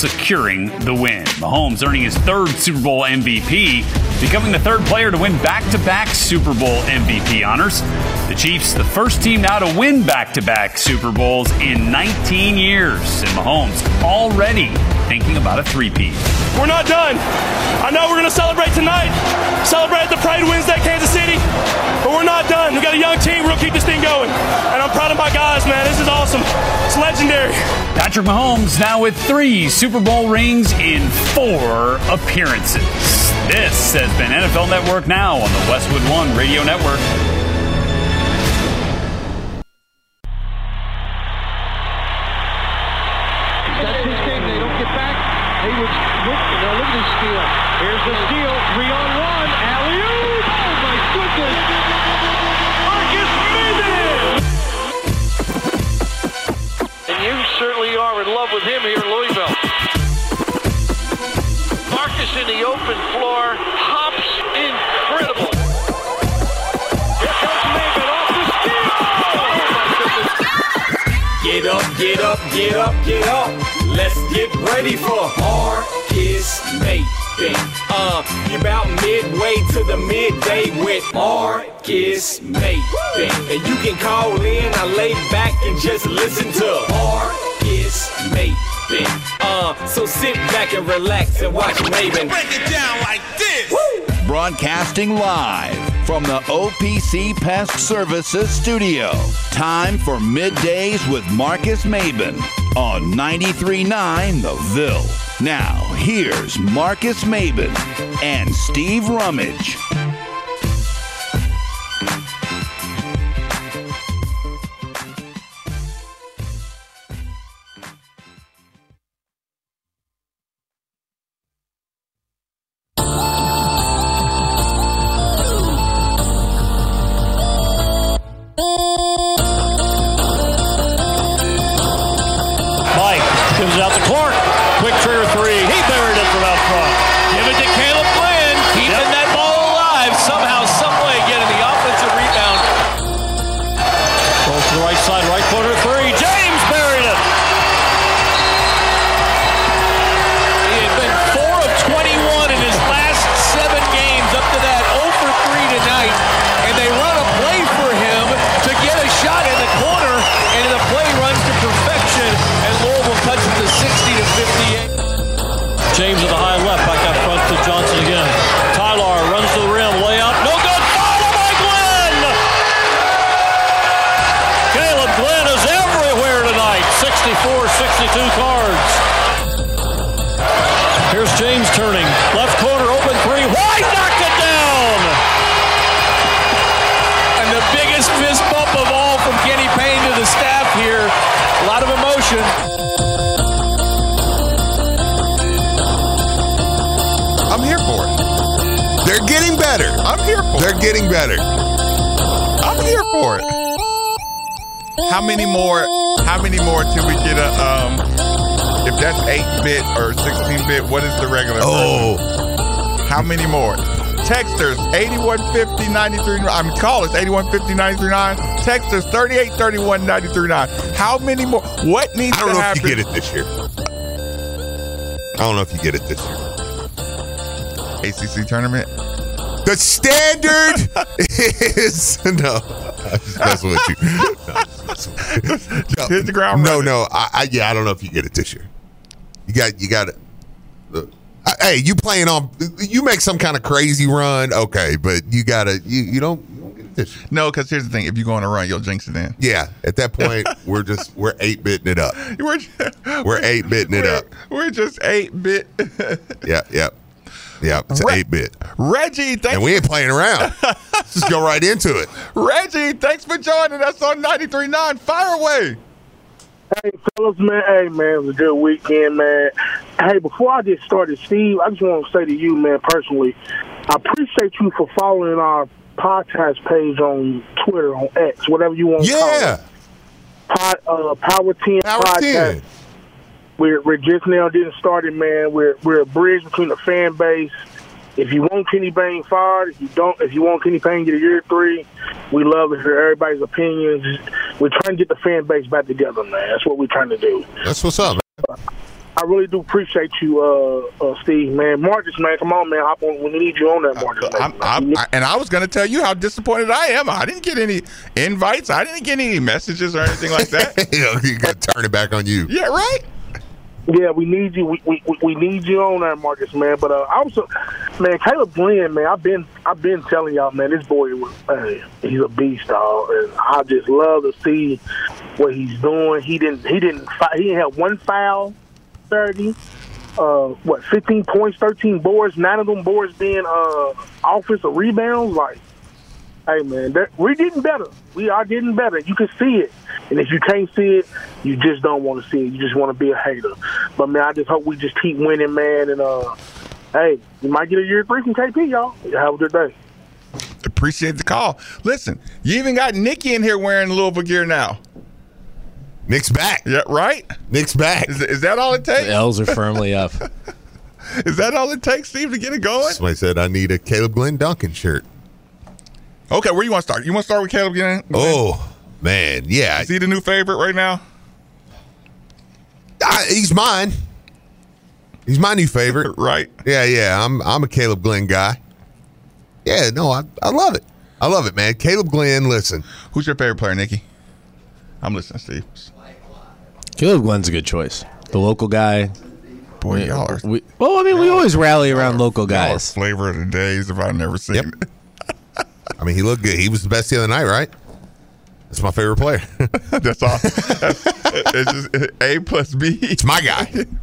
securing the win. Mahomes earning his third Super Bowl MVP, becoming the third player to win back to back Super Bowl MVP honors. The Chiefs, the first team now to win back to back Super Bowls in 19 years. And Mahomes already thinking about a three-peat. We're not done. I know we're going to celebrate tonight, celebrate the Pride Wednesday, Kansas City, but we're not done. We got a young team. We're going to keep this thing going. And I'm proud of my guys, man. This is awesome. It's legendary. Patrick Mahomes now with three Super Bowl rings in four appearances. This has been NFL Network Now on the Westwood One Radio Network. In the open floor. Hops incredible. Here comes Maybin off the steal. Get up, get up, get up, get up. Let's get ready for Marcus Maybin. Uh, about midway to the midday with Marcus Maybin. And you can call in, I lay back and just listen to Marcus Maybin. Uh, so sit back and relax and watch Maybin. Break it down like this. Broadcasting live from the OPC Pest Services studio. Time for middays with Marcus Maybin on 93.9 The Ville. Now, here's Marcus Maybin and Steve Rummage. They're getting better. I'm here for it. How many more? How many more till we get a um? If that's eight bit or sixteen bit, what is the regular? Oh, how many more? Texters 8150 93 I mean callers 8150 939 Texters 38 31 939 How many more what needs to happen? I don't know happen if you get it this year. I don't know if you get it this year. ACC tournament The standard is no. Messing with you. No, I'm just messing with you. No, Hit the ground No, running. no. I, I yeah, I don't know if you get it this year. You got you got it. Look, I- Hey, you playing on? You make some kind of crazy run, okay? But you gotta you you don't you don't get it this year. No, because here's the thing: if you go on a run, you'll jinx it in. Yeah, at that point we're just we're eight bitting it up. We're We're eight bitting it up. We're just eight bit. Yeah, yeah, yeah. It's Right. eight bit, Reggie, thanks. and we ain't playing around. just go right into it. Reggie, thanks for joining us on 93.9. Fire away. Hey, fellas, man. Hey, man, it was a good weekend, man. Hey, before I get started, Steve, I just want to say to you, man, personally, I appreciate you for following our podcast page on Twitter, on X, whatever you want to call Yeah, it. Pod, uh, Power 10 Power podcast. 10. We're, we're just now getting started, man. We're, we're a bridge between the fan base. If you want Kenny Payne fired, if you don't, if you want Kenny Payne to get a year three, we love to hear everybody's opinions. We're trying to get the fan base back together, man. That's what we're trying to do. that's what's up. man. I really do appreciate you, uh, uh, Steve, man. Marcus, man, come on, man. Hop on. We need you on that, Marcus. man. I'm, I'm, I, and I was going to tell you how disappointed I am. I didn't get any invites. I didn't get any messages or anything like that. you know, you got to turn it back on you. yeah, right. Yeah, we need you. We, we, we- need you on that, Marcus, man. But uh, also, man, Kaleb Glenn, man, I've been I've been telling y'all, man, this boy was he's a beast, dog, and I just love to see what he's doing. He didn't he didn't he didn't have one foul Saturday. Uh, what, 15 points, 13 boards, nine of them boards being uh offensive rebounds. Like, hey man, we're getting better. We are getting better. You can see it, and if you can't see it, you just don't want to see it. You just want to be a hater. But man, I just hope we just keep winning, man. And uh, hey, you might get a year three from KP, y'all. Have a good day. Appreciate the call. Listen, you even got Nikki in here wearing Louisville gear now. Nick's back. Yeah, right? Nick's back. Is, is that all it takes? The L's are firmly up. Is that all it takes, Steve, to get it going? Somebody said I need a Kaleb Glenn Duncan shirt. Okay, where you want to start? You want to start with Kaleb Glenn? Oh man, yeah, Is he the new favorite right now? I, he's mine. He's my new favorite. Right. Yeah, yeah. I'm I'm a Kaleb Glenn guy. Yeah, no, I I love it. I love it, man. Kaleb Glenn. Listen, Who's your favorite player, Nikki? I'm listening, Steve. Kaleb Glenn's a good choice. The local guy. Boy, y'all are, We, well, I mean, we always rally around local y'all are guys. flavor of the days if I've never seen Yep. it. I mean, he looked good. He was the best the other night, right? That's my favorite player. That's all. it's just A plus B. it's my guy.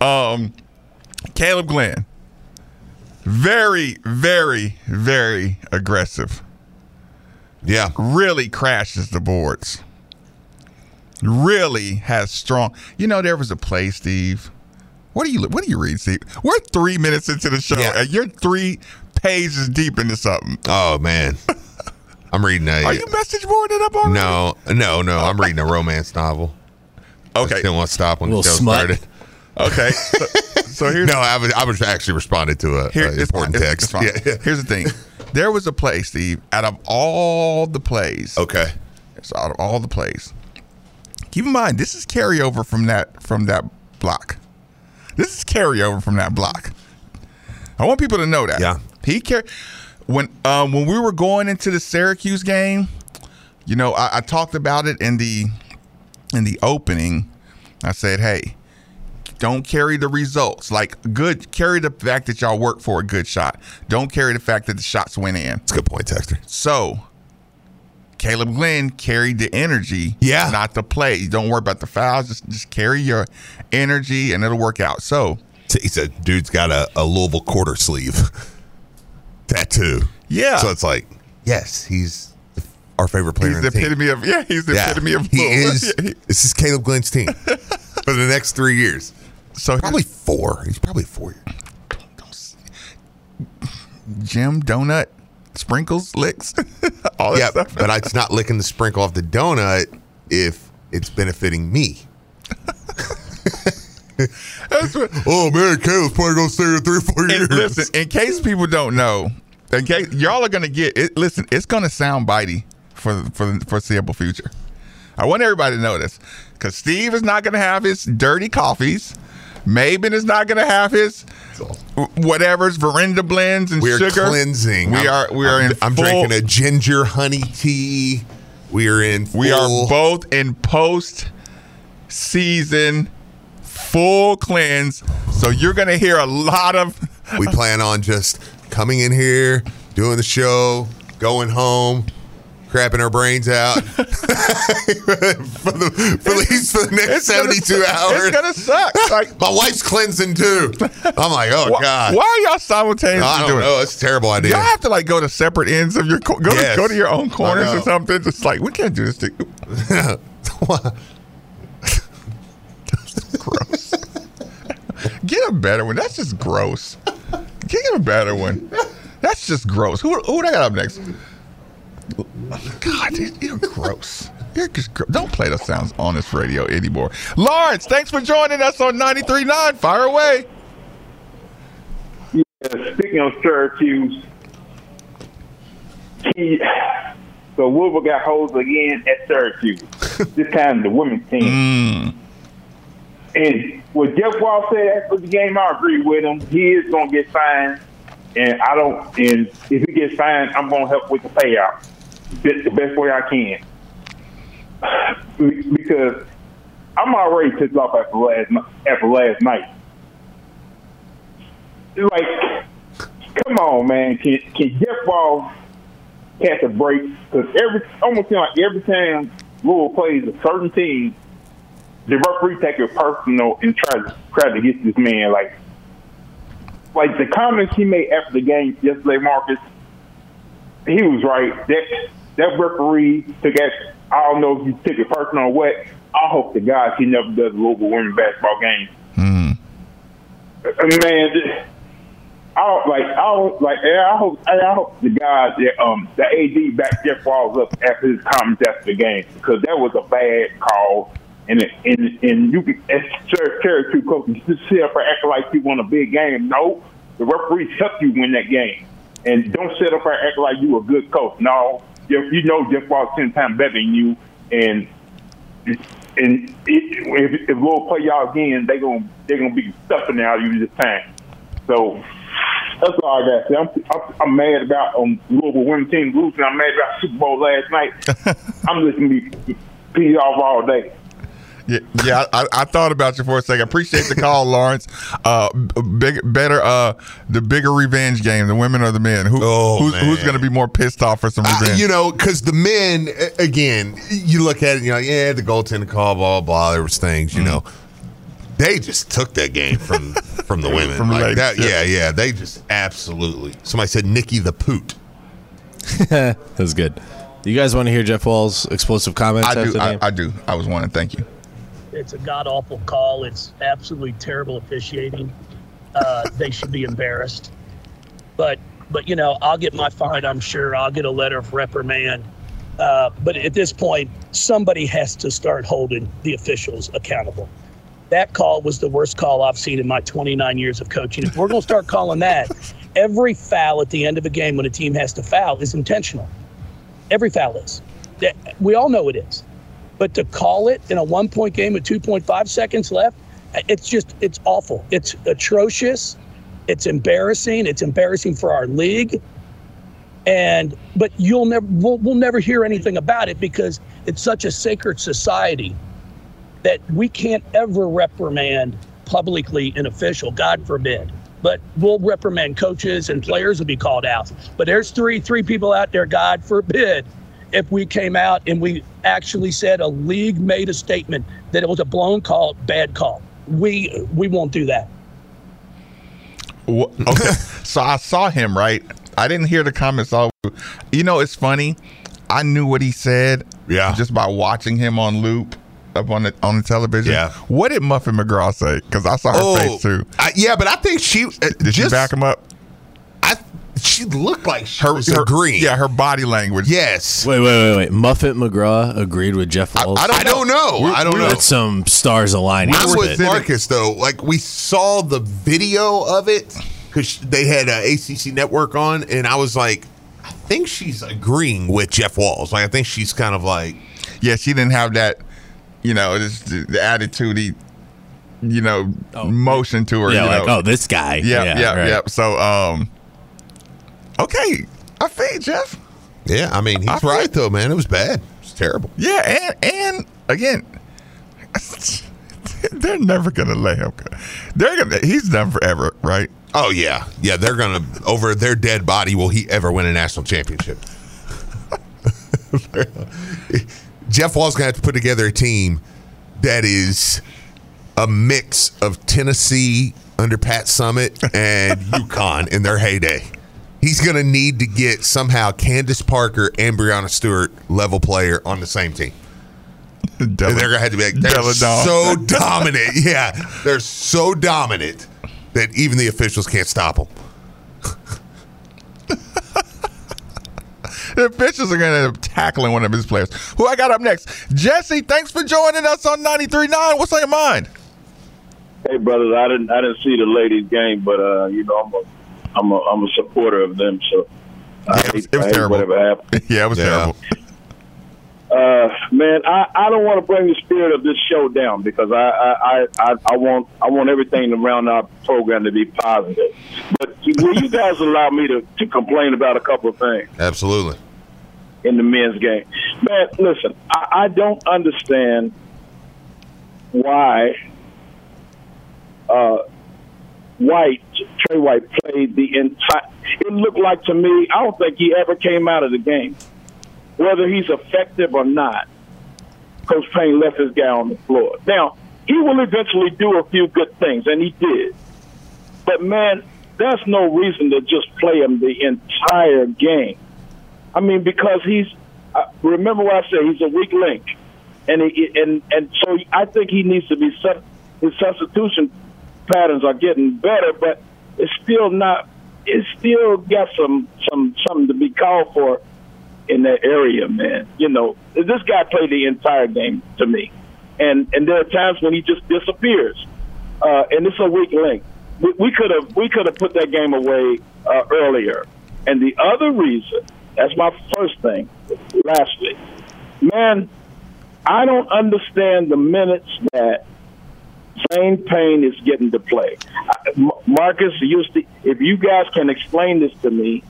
Um, Kaleb Glenn. Very, very, very aggressive. Yeah, Really crashes the boards. Really has strong. You know, there was a play, Steve. What do you What do you read, Steve? We're three minutes into the show, Yeah. and you're three pages deep into something. Oh man, I'm reading a. Are you message boarding it up already? no, no, no. I'm reading a romance novel. I Okay. didn't want to stop when the Little show smut. started. Okay. So, so here's No, I was, I was actually responded to a, Here, a it's important it's- text. it's fine. Yeah, yeah. Here's the thing. There was a play, Steve, out of all the plays. Okay. It's out of all the plays. Keep in mind, this is carryover from that from that block. This is carryover from that block. I want people to know that. Yeah. He car- when um, when we were going into the Syracuse game, you know, I, I talked about it in the in the opening. I said, hey, don't carry the results. Like good carry the fact that y'all worked for a good shot. Don't carry the fact that the shots went in. That's a good point, Texter. So Kaleb Glenn carried the energy, Yeah. not the play. Don't worry about the fouls. Just just carry your energy and it'll work out. So He said, dude's got a, a Louisville quarter sleeve tattoo. yeah, So it's like, yes, he's our favorite player he's the the team. epitome of yeah. He's the Yeah, epitome of he is. Yeah, he- This is Kaleb Glenn's team for the next three years. so Probably four. He's probably four years. Jim Donut sprinkles licks all that Yeah, stuff. but it's not licking the sprinkle off the donut if it's benefiting me. That's what, Oh man, Kaleb's probably gonna stay here three, four years. and listen, in case people don't know, in case y'all are gonna get it. Listen, it's gonna sound bitey for for the foreseeable future. I want everybody to know this because Steve is not gonna have his dirty coffees. Maybin is not gonna have his whatever's Verinda blends and We're sugar. cleansing. We I'm- are we are I'm, in. I'm full- drinking a ginger honey tea. We are in. We are both in post season full cleanse. So you're gonna hear a lot of we plan on just coming in here, doing the show, going home, crapping our brains out for, the, for at least for the next It's gonna 72 hours. It's gonna suck. Like My wife's cleansing too. I'm like, oh why, god. why are y'all simultaneously I don't doing know. it? It's a terrible idea. Y'all have to like go to separate ends of your go Yes. to, go to your own corners or something. Just like we can't do this. To, gross. Get a better one. That's just gross. Get a better one. That's just gross. Who who would I got up next? God, you're gross. You're just gr- don't play those sounds on this radio anymore. Lawrence, thanks for joining us on 93.9. Fire away. Speaking of Syracuse, he, so Louisville got holes again at Syracuse. this time the women's team. Mm. And what Jeff Walz said after the game, I agree with him. He is going to get fined, and I don't. And if he gets fined, I'm going to help with the payout the best way I can. Because I'm already pissed off after last after last night. Like, come on, man. Can can Jeff Walz catch a break? Because every almost like every time Louisville plays a certain team, the referee take it personal and try to try to get this man. Like, like the comments he made after the game yesterday, Marcus. He was right. That that referee took it. I don't know if he took it personal or what. I hope to God he never does a Louisville women's basketball game. Uh, Man, I don't, like I don't like. I hope I hope the guys that um the AD back Jeff Walz up after his comments after the game because that was a bad call. And and and you can as Ter- Terry two coaches just sit up and act like you won a big game. No, the referees helped you win that game, and don't sit up and act like you a good coach. No, Jeff, you know Jeff Walz ten times better than you, and and it, if, if Louisville play y'all again, they gonna they gonna be stuffing out of you this time. So that's all I got. I'm, I'm, I'm mad about um, Louisville women's team losing. I'm mad about Super Bowl last night. I'm listening to be peed off all day. Yeah, yeah I, I thought about you for a second. Appreciate the call, Lawrence. Uh, big, better, uh, the bigger revenge game, the women or the men? Who, who's, who's going to be more pissed off for some Uh, revenge? you know, because the men, again, you look at it, you know, yeah, the goaltending call, blah, blah, blah, there was things, you know. They just took that game from from the women. From like that, yeah. yeah, yeah. They just absolutely. Somebody said Nikki the Poot. that was good. Do you guys want to hear Jeff Walz's explosive comments I do. the I, game? I do. I was wanting. Thank you. It's a god awful call. It's absolutely terrible officiating. Uh, they should be embarrassed. But but you know, I'll get my fine. I'm sure I'll get a letter of reprimand. Uh, but at this point, somebody has to start holding the officials accountable. That call was the worst call I've seen in my 29 years of coaching. If we're going to start calling that, every foul at the end of a game when a team has to foul is intentional. Every foul is. We all know it is. But to call it in a one point game with 2.5 seconds left, it's just, it's awful. It's atrocious. It's embarrassing. It's embarrassing for our league. And, but you'll never, we'll, we'll never hear anything about it because it's such a sacred society that we can't ever reprimand publicly an official, God forbid. But we'll reprimand coaches and players will be called out. But there's three three people out there, God forbid, if we came out and we actually said a league made a statement that it was a blown call, bad call. We we won't do that. Wha- Okay, so I saw him right. I didn't hear the comments all. You know, it's funny. I knew what he said. Yeah. Just by watching him on loop up on the on the television. Yeah. What did Muffet McGraw say? Because I saw her face too. I, yeah, but I think she uh, Did just she back him up? I she looked like she Her, was her agreeing. Yeah, her body language. Yes. Wait, wait, wait, wait. Muffet McGraw agreed with Jeff Walz. I don't know. I don't know. That's some stars aligning. I'm with with. Marcus though. Like we saw the video of it because they had uh, ACC Network on, and I was like, I think she's agreeing with Jeff Walz. Like I think she's kind of like, Yeah, she didn't have that. You know, just the, the attitude. He, you know, motion to her. Oh. Yeah, you like, know. oh, this guy. Yeah, Yeah, yeah, right. yeah. So, um, okay, I feel Jeff. yeah. I mean, he's I- right though, man. It was bad. It's terrible. Yeah, and and again, they're never gonna let him. go. They're gonna. He's done forever, right? Oh yeah, yeah. They're gonna over their dead body. Will he ever win a national championship? Jeff Walz's gonna have to put together a team that is a mix of Tennessee under Pat Summitt and UConn in their heyday. He's gonna need to get somehow Candace Parker and Breanna Stewart level player on the same team. Della- they're gonna have to be like, they're Della so dominant. Yeah, they're so dominant that even the officials can't stop them. The officials are gonna end up tackling one of his players. Who I got up next? Jesse, thanks for joining us on 93.9. What's on your mind? Hey, brothers, I didn't I didn't see the ladies' game, but uh, you know I'm a I'm a I'm a supporter of them, so I hate, it was I hate terrible. whatever happened. yeah, it was Yeah. terrible. Uh, man, I, I don't want to bring the spirit of this show down because I I, I, I want I want everything around our program to be positive. But will you guys allow me to, to complain about a couple of things Absolutely. in the men's game? Man, listen, I, I don't understand why uh, White Tre White played the entire. It looked like to me. I don't think he ever came out of the game whether he's effective or not, Coach Payne left his guy on the floor. Now, he will eventually do a few good things, and he did. But, man, there's no reason to just play him the entire game. I mean, because he's, uh, remember what I said, he's a weak link. And, he, and, and so I think he needs to be, sub, his substitution patterns are getting better, but it's still not, it's still got some, some, something to be called for in that area, man. You know, this guy played the entire game to me, and and there are times when he just disappears, uh, and it's a weak link. We could have we could have put that game away uh, earlier, and the other reason that's my first thing. Lastly, man, I don't understand the minutes that Zane Payne is getting to play. Uh, Marcus, used to, if you guys can explain this to me,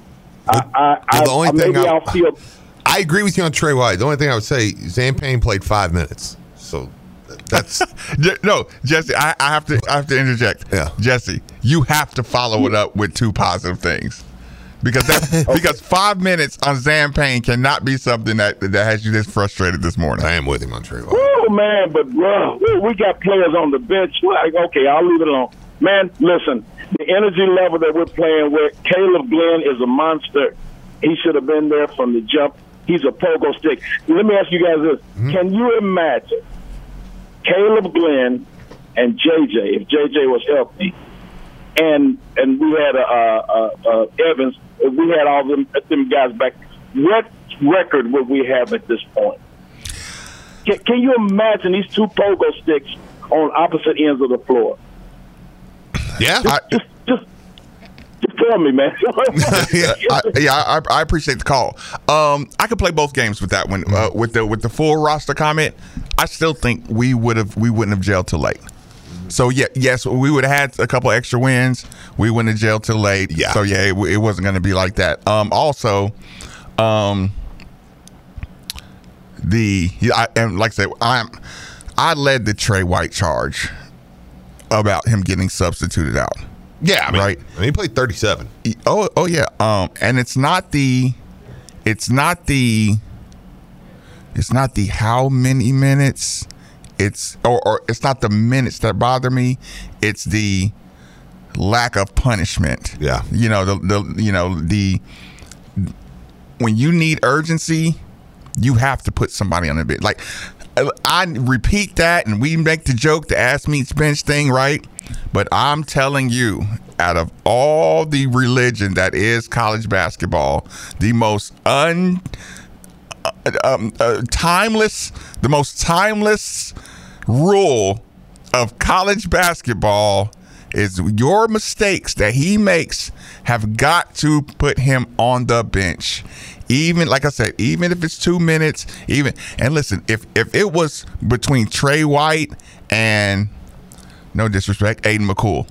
I, I, the only I, thing maybe I, I'll feel. I agree with you on Tre White. The only thing I would say, Zan Payne played five minutes, so that's no Jesse. I, I have to I have to interject. Yeah, Jesse, you have to follow it up with two positive things. Because that because five minutes on Zan Payne cannot be something that that has you this frustrated this morning. I am with him on Tre White. Oh man, but bro, we got players on the bench. Like, okay, I'll leave it alone. Man, listen, the energy level that we're playing with, Kaleb Glenn is a monster. He should have been there from the jump. He's a pogo stick. Let me ask you guys this: Mm-hmm. Can you imagine Kaleb Glenn and JJ if JJ was healthy, and and we had uh, uh, uh, Evans, we had all them them guys back? What record would we have at this point? Can, can you imagine these two pogo sticks on opposite ends of the floor? Yeah, just, just, just, just tell me, man. yeah, I, yeah, I, I appreciate the call. Um, I could play both games with that one. Uh, with the with the full roster comment, I still think we would have we wouldn't have jailed till late. So yeah, yes, we would have had a couple extra wins. We went to jail till late. Yeah. So yeah, it, it wasn't going to be like that. Um, also, um, the I, and like I said, I'm I led the Tre White charge about him getting substituted out. Yeah, I mean, right. I mean, he played 37. Oh, oh yeah. Um, and it's not the, it's not the, it's not the how many minutes. It's or, or it's not the minutes that bother me. It's the lack of punishment. Yeah. You know the the you know the when you need urgency, you have to put somebody on the bench. Like I repeat that, and we make the joke, the ass meets bench thing, right? But I'm telling you, out of all the religion that is college basketball, the most un um, uh, timeless, the most timeless rule of college basketball is your mistakes that he makes have got to put him on the bench. Even like I said, even if it's two minutes, even and listen, if if it was between Tre White and no disrespect, Aiden McCool,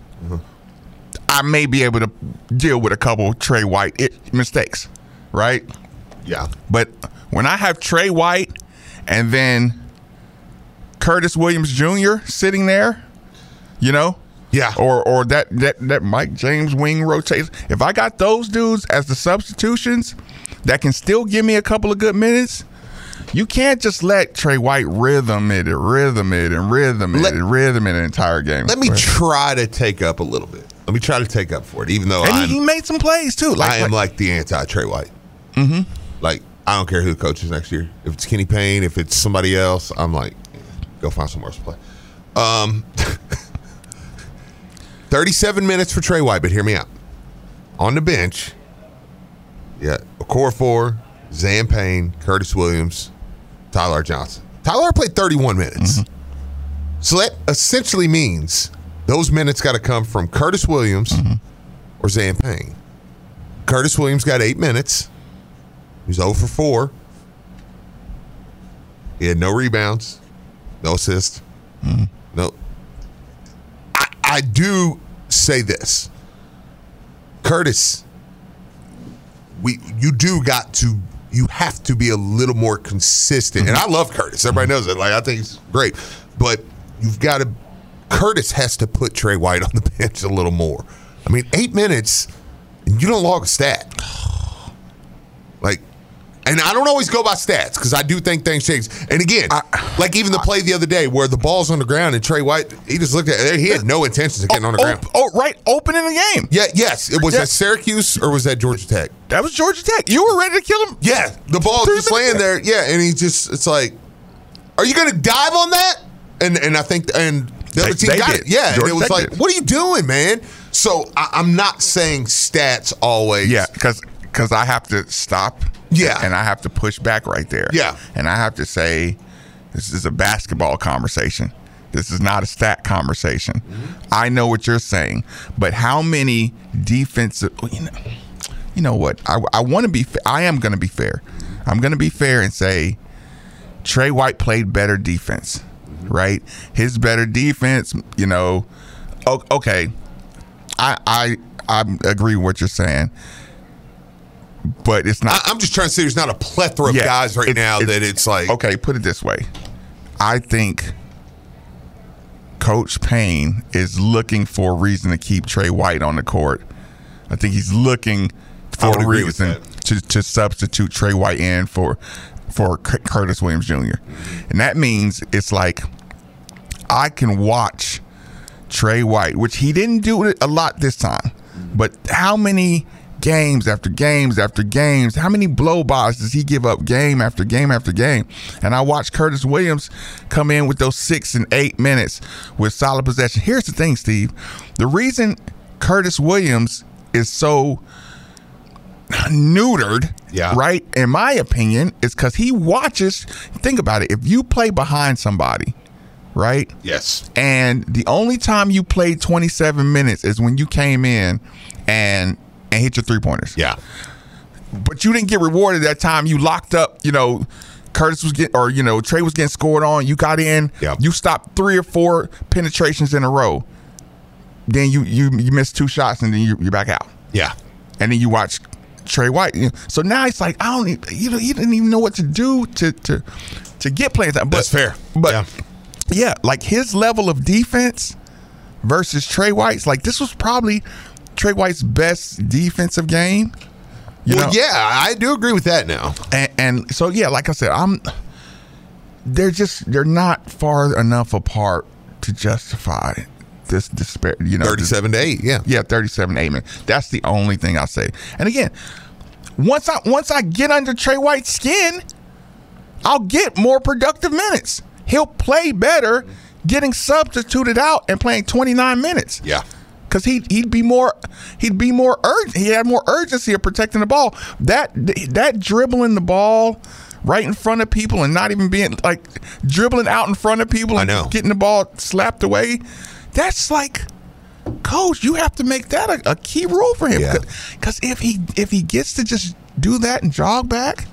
I may be able to deal with a couple Tre White it, mistakes, right? Yeah. But when I have Tre White and then Curtis Williams Jr. sitting there, you know, yeah, or or that that that Mike James wing rotation. If I got those dudes as the substitutions that can still give me a couple of good minutes, you can't just let Tre White rhythm it and rhythm it and rhythm it Let- and rhythm it an entire game. Let me try to take up a little bit. Let me try to take up for it, even though and I'm, he, he made some plays too. Like, I am like- like the anti Tre White. Mm-hmm. Like I don't care who the coach is next year. If it's Kenny Payne, if it's somebody else, I'm like, go find somewhere else to play. Um, 37 minutes for Tre White, but hear me out. On the bench, yeah, core four, Zan Payne, Curtis Williams, Ty-Laur Johnson. Ty-Laur played 31 minutes. So that essentially means those minutes got to come from Curtis Williams or Zan Payne. Curtis Williams got eight minutes. He's 0 for 4. He had no rebounds, no assists, mm-hmm. no. I, I do say this, Curtis. We you do got to you have to be a little more consistent, and mm-hmm. I love Curtis. Everybody mm-hmm. knows it. Like I think he's great, but you've got to. Curtis has to put Tre White on the bench a little more. I mean, eight minutes, and you don't log a stat. And I don't always go by stats because I do think things change. And again, like even the play the other day where the ball's on the ground and Tre White, he just looked at it. He had no intentions of getting on the oh, ground. Oh, right, opening the game. Yeah, yes. It was Yeah. that Syracuse or was that Georgia Tech? That was Georgia Tech. You were ready to kill him. Yeah, the ball just laying there. Yeah, and he just it's like, are you going to dive on that? And and I think and the other They- team they got did. it. Yeah, and it was Tech like, did. what are you doing, man? So I, I'm not saying stats always. Yeah, because because I have to stop. Yeah. and I have to push back right there. Yeah. and I have to say, this is a basketball conversation. This is not a stat conversation. Mm-hmm. I know what you're saying, but how many defensive? You know, you know what? I, I want to be. I am going to be fair. I'm going to be fair and say Tre White played better defense, mm-hmm. right? His better defense, you know. Okay, I I I agree with what you're saying, but it's not. I, I'm just trying to say there's not a plethora of Yeah, guys right it- now it- that it's like okay, put it this way. I think Coach Payne is looking for a reason to keep Tre White on the court. I think he's looking for a reason to, to substitute Tre White in for for Curtis Williams Jr. And that means it's like I can watch Tre White, which he didn't do it a lot this time, but how many games after games after games, how many blow bys does he give up game after game after game? And I watched Curtis Williams come in with those six and eight minutes with solid possession. Here's the thing, Steve. The reason Curtis Williams is so neutered, Yeah. right? In my opinion, is because he watches. Think about it. If you play behind somebody, right? yes, And the only time you played 27 minutes is when you came in and and hit your three pointers. yeah, But you didn't get rewarded that time. You locked up, you know, Curtis was getting or you know, Tre was getting scored on. You got in. Yep. You stopped three or four penetrations in a row. Then you you you missed two shots and then you, you're back out. yeah. And then you watch Tre White. So now it's like I don't even, you know you didn't even know what to do to to to get playing time. But, That's fair. But Yeah. yeah, like his level of defense versus Tre White's, like this was probably Tre White's best defensive game. You well, know? yeah, I do agree with that now. And, and so yeah, like I said, I'm. They're just they're not far enough apart to justify this despair. You know, this- Thirty-seven to eight. Yeah, yeah, thirty-seven eight man. That's the only thing I say. And again, once I once I get under Tre White's skin, I'll get more productive minutes. He'll play better getting substituted out and playing twenty nine minutes. yeah. Cause he'd he'd be more he'd be more urgent. He had more urgency of protecting the ball. That that dribbling the ball right in front of people and not even being like dribbling out in front of people and getting the ball slapped away. That's like coach, you have to make that a, a key rule for him. Yeah. Because if he if he gets to just do that and jog back,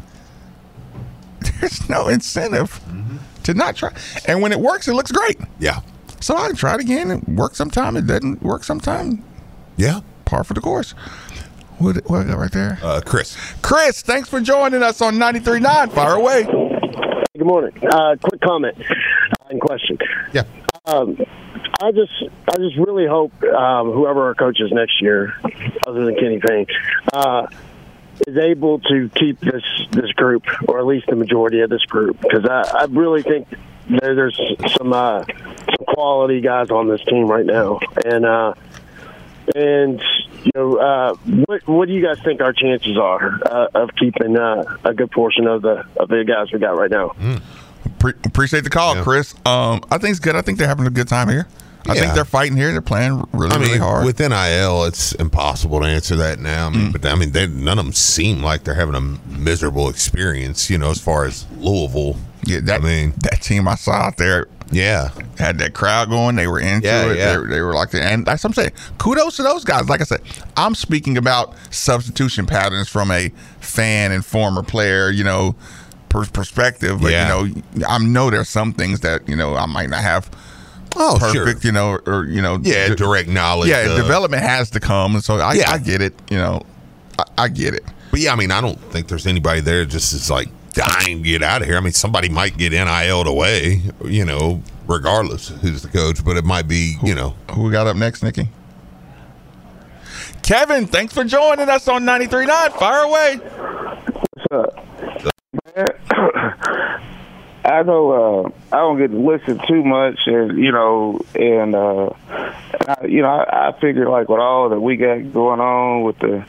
there's no incentive mm-hmm. to not try. And when it works, it looks great. Yeah. So I can try it again. It works sometime. It doesn't work sometime. Yeah. Par for the course. What, what I got right there? Uh, Chris. Chris, thanks for joining us on 93.9. Fire away. Good morning. Uh, quick comment and question. Yeah. Um, I just, I just really hope um, whoever our coach is next year, other than Kenny Payne, uh, is able to keep this this group, or at least the majority of this group, because I, I really think there, there's some uh, some quality guys on this team right now, and uh, and you know, uh, what what do you guys think our chances are uh, of keeping uh, a good portion of the of the guys we got right now? Pre- appreciate the call, Chris. Um, I think it's good. I think they're having a good time here. I Yeah. think they're fighting here. They're playing really, I mean, really hard. with NIL, it's impossible to answer that now. I mean, but I mean, they, none of them seem like they're having a miserable experience. You know, as far as Louisville. Yeah, that I mean, that team I saw out there yeah, had that crowd going. They were into Yeah, it. yeah. They, were- they were like, and that's what I'm saying. Kudos to those guys. Like I said, I'm speaking about substitution patterns from a fan and former player. You know, per- perspective. But Yeah. you know, I know there's some things that you know I might not have. Oh, perfect, sure. you know, or you know, Yeah, de- direct knowledge Yeah, of- development has to come, and so I, Yeah. I get it. You know, I, I get it. But yeah, I mean, I don't think there's anybody there just is like dying to get out of here. I mean, somebody might get NIL'd away, you know, regardless of who's the coach, but it might be, you know. Who we got up next, Nikki? Kevin, thanks for joining us on 93.9. Fire away. What's up? I know uh, I don't get to listen too much, and you know, and uh, I, you know, I, I figure like with all that we got going on with the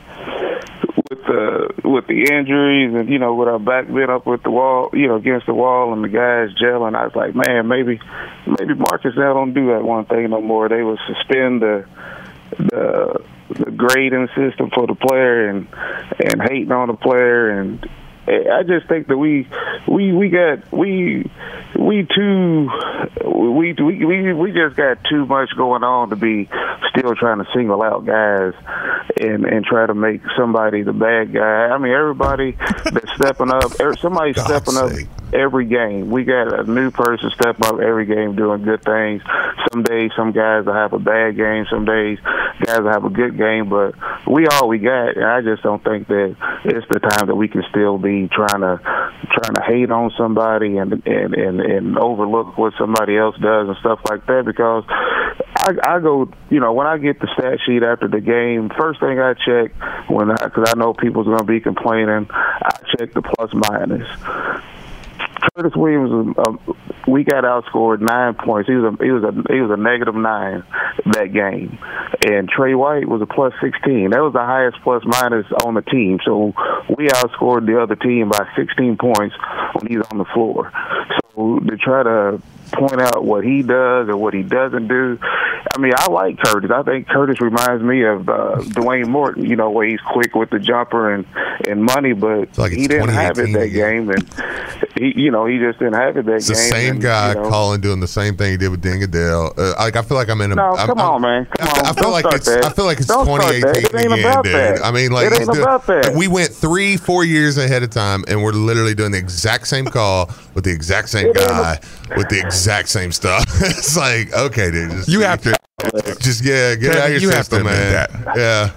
with the uh, with the injuries, and you know, with our back being up with the wall, you know, against the wall, and the guys gelling, I was like, man, maybe maybe Marcus now don't do that one thing no more. They will suspend the the the grading system for the player and and hating on the player and I just think that we we we got we we too we we we we just got too much going on to be still trying to single out guys and and try to make somebody the bad guy. I mean everybody that's stepping up, er- somebody's stepping up every game. We got a new person stepping up every game doing good things. Some days some guys will have a bad game, some days guys will have a good game, but we all we got and I just don't think that it's the time that we can still be trying to trying to hate on somebody and and and, and overlook what somebody else does and stuff like that because I, I go, you know, when I get the stat sheet after the game, first thing I check when I, because I know people's going to be complaining, I check the plus minus. Curtis Williams, um, we got outscored nine points. He was a he was a he was a negative nine that game, and Tre White was a plus sixteen. That was the highest plus minus on the team. So we outscored the other team by sixteen points when he's on the floor. So to try to point out what he does or what he doesn't do. I mean, I like Curtis. I think Curtis reminds me of uh, Dwayne Morton. You know, where he's quick with the jumper and and money, but like he didn't have it 2018 that game, and he, you know, he just didn't have it that It's the same and, guy you know, calling, doing the same thing he did with Dingadale. Uh, like I feel like I'm in a. No, I'm- come I'm- on, man. Come I, on. I feel Don't like it's. that. I feel like it's Don't 2018 It ain't again, about dude. that. I mean, like It ain't he's doing- that. We went three, four years ahead of time, and we're literally doing the exact same call with the exact same guy with the exact same stuff. it's like okay, dude. Just, You have to. just yeah, get Kevin, out of your you have to system, man. that.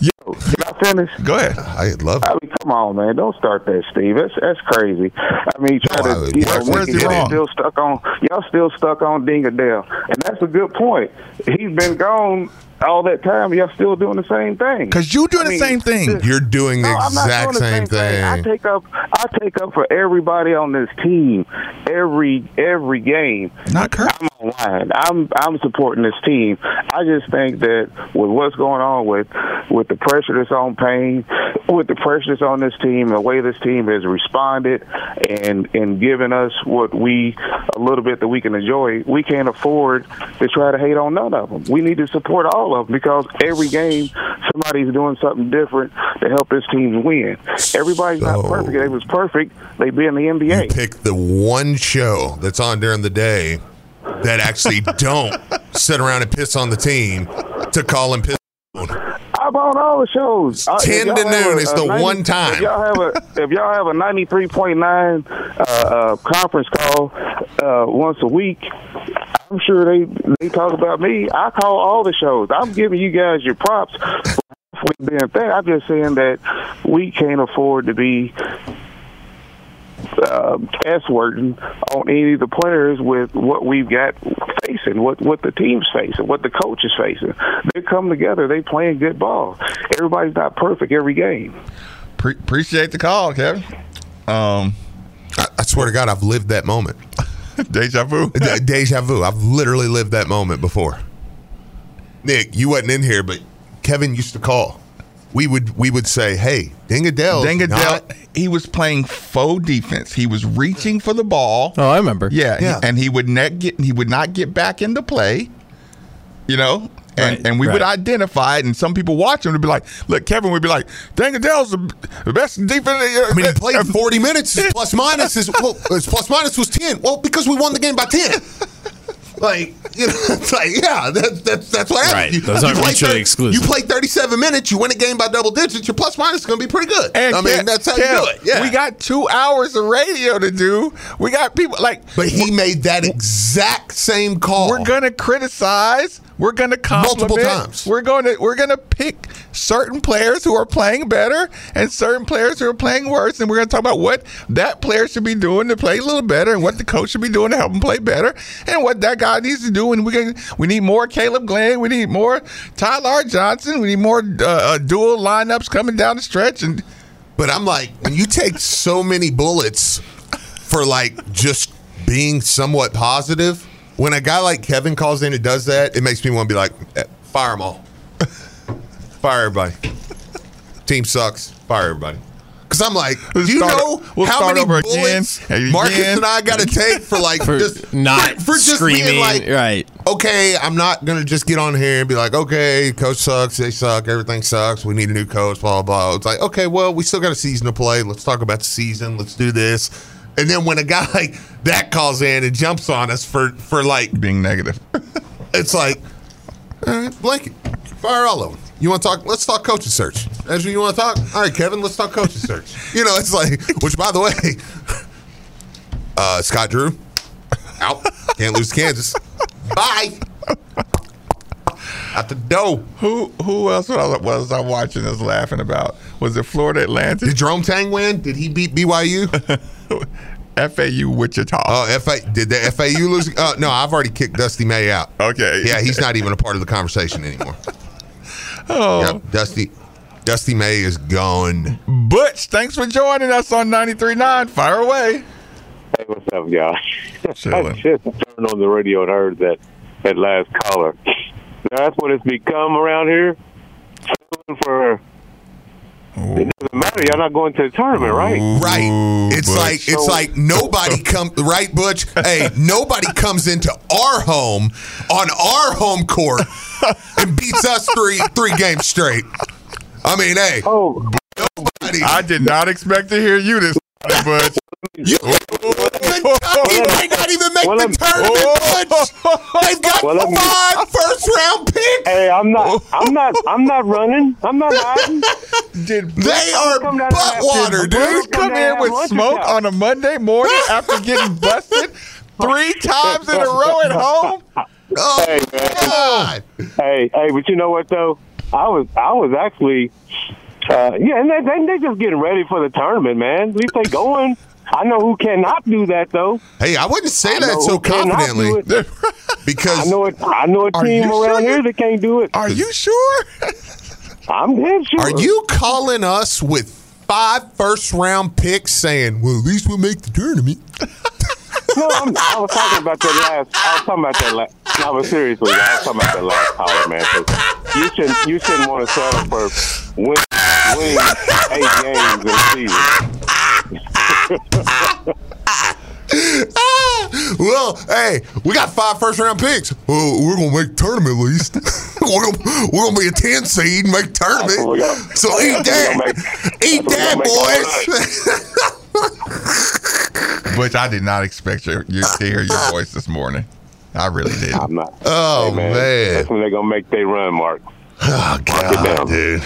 Yeah, oh, Can I finish? Go ahead. I love it. I mean, come on, man! Don't start that, Steve. That's that's crazy. I mean, try No, I- to, you know, where's y'all he wrong? still stuck on y'all still stuck on Dingadale, and that's a good point. He's been gone all that time. Y'all still doing the same thing. Because you're doing I mean, the same thing. this- You're doing the No, exact doing the same thing. I take up I take up for everybody on this team every every game. Not Kurt. I'm online. I'm I'm supporting this team. I just think that with what's going on with with the pressure that's on Payne, with the pressure that's on this team, the way this team has responded and and given us what we a little bit that we can enjoy, we can't afford to try to hate on none of them. We need to support all of them because every game somebody's doing something different to help this team win. Everybody's not perfect. If it was perfect, they'd be in the NBA. You pick the one show that's on during the day that actually don't sit around and piss on the team to call and piss. I'm on all the shows. Uh, 10 to noon is the 90 one time. If y'all have a if y'all have a 93.9 uh, uh, conference call uh, once a week, I'm sure they they talk about me. I call all the shows. I'm giving you guys your props for being thing. I'm just saying that we can't afford to be uh, S wording on any of the players with what we've got facing, what what the team's facing, what the coach is facing. They come together, they playing good ball. Everybody's not perfect every game. Pre- appreciate the call, Kevin. Um, I, I swear to God, I've lived that moment. deja vu. De- Deja vu. I've literally lived that moment before. Nick, you wasn't in here, but Kevin used to call. We would we would say, "Hey, Dingadale, Dingadale, he was playing faux defense. He was reaching for the ball. Oh, I remember. Yeah, Yeah. and he would not get he would not get back into play. You know, and Right, and we would identify it, and some people watching would be like, "Look, Kevin would be like, Dingadale's the, the best defense." I mean, he played 40 minutes. His plus minus is well, his plus minus was 10. Well, because we won the game by 10. Like, you know, it's like, yeah, that, that's that's what happens. Right. You, Those aren't play mutually exclusive. You play 37 minutes, you win a game by double digits, your plus minus is going to be pretty good. And I mean, Kev- that's how Kev, you do it. Yeah. We got two hours of radio to do. We got people like. but he made that exact same call. We're gonna criticize. We're gonna compliment. Multiple times. We're gonna we're gonna pick certain players who are playing better and certain players who are playing worse, and we're gonna talk about what that player should be doing to play a little better, and what the coach should be doing to help him play better, and what that guy needs to do. And we can we need more Kaleb Glenn. We need more Ty-Laur Johnson. We need more uh, uh, dual lineups coming down the stretch. And But I'm like, when you take so many bullets for like just being somewhat positive, when a guy like Kevin calls in and does that, it makes me want to be like, eh, fire them all. fire everybody. Team sucks. Fire everybody. Because I'm like, do you know we'll how many again, bullets and Marcus again. and I got to take for like For just not for, for just being like, right. okay, I'm not gonna just get on here and be like, okay, coach sucks, they suck, everything sucks, we need a new coach, blah blah blah. It's like, okay, well, we still got a season to play. Let's talk about the season. Let's do this. And then when a guy like that calls in and jumps on us for for like being negative. it's like, all right, blanket, fire all of them. You want to talk? Let's talk coaching search. Ezra, you want to talk? All right, Kevin, let's talk coaching search. You know, it's like, which by the way, uh, Scott Drew out, can't lose Kansas. Bye. Out the dough. who who else was I, was I watching us laughing about? Was it Florida Atlantic? Did Jerome Tang win? Did he beat BYU? FAU Wichita. Oh, FA did the FAU lose? Uh, no, I've already kicked Dusty May out. Okay. Yeah, he's not even a part of the conversation anymore. Oh. Yep, Dusty, Dusty May is gone. Butch, thanks for joining us on 93.9. Fire away. Hey, what's up, guys? Chilling. I just turned on the radio and heard that that last caller. Now, that's what it's become around here. Settling For it doesn't matter. Y'all not going to the tournament, right? Right. It's Butch. like it's like nobody come right, Butch. Hey, nobody comes into our home on our home court and beats us three three games straight. I mean, hey, oh, nobody. I did not expect to hear you this morning, Butch. You, Kentucky may not even make Well, the tournament, Butch. They've got Well, five first round picks. Hey, I'm not. I'm not. I'm not running. I'm not hiding. Did They are Come down butt water, dude. come in with smoke attack. on a Monday morning after getting busted three times in a row at home? Oh, Hey, man. God. Hey, hey, but you know what though? I was, I was actually, uh, yeah, and they, they they just getting ready for the tournament, man. At least they're going. I know who cannot do that though. Hey, I wouldn't say I that so confidently because I know it. I know a team around sure? here that can't do it. Are you sure? I'm dead sure. Are you calling us with five first round picks saying, well, at least we'll make the tournament? No, I'm, I was talking about that last. I was talking about that last. No, but seriously, I was talking about that last caller, man. you shouldn't. You shouldn't want to settle for win, winning eight games in a season. Ah, well, hey, we got five first round picks. Well, we're gonna make tournament at least. we're, gonna, we're gonna be a ten seed and make the That's what tournament. got. So eat That's what we that, gonna eat that, what we gonna boys. Butch, I did not expect your, your, to hear your voice this morning. I really did. I'm not. Oh Hey, man, man, That's when they're gonna make they run, Mark. oh it god, down. dude.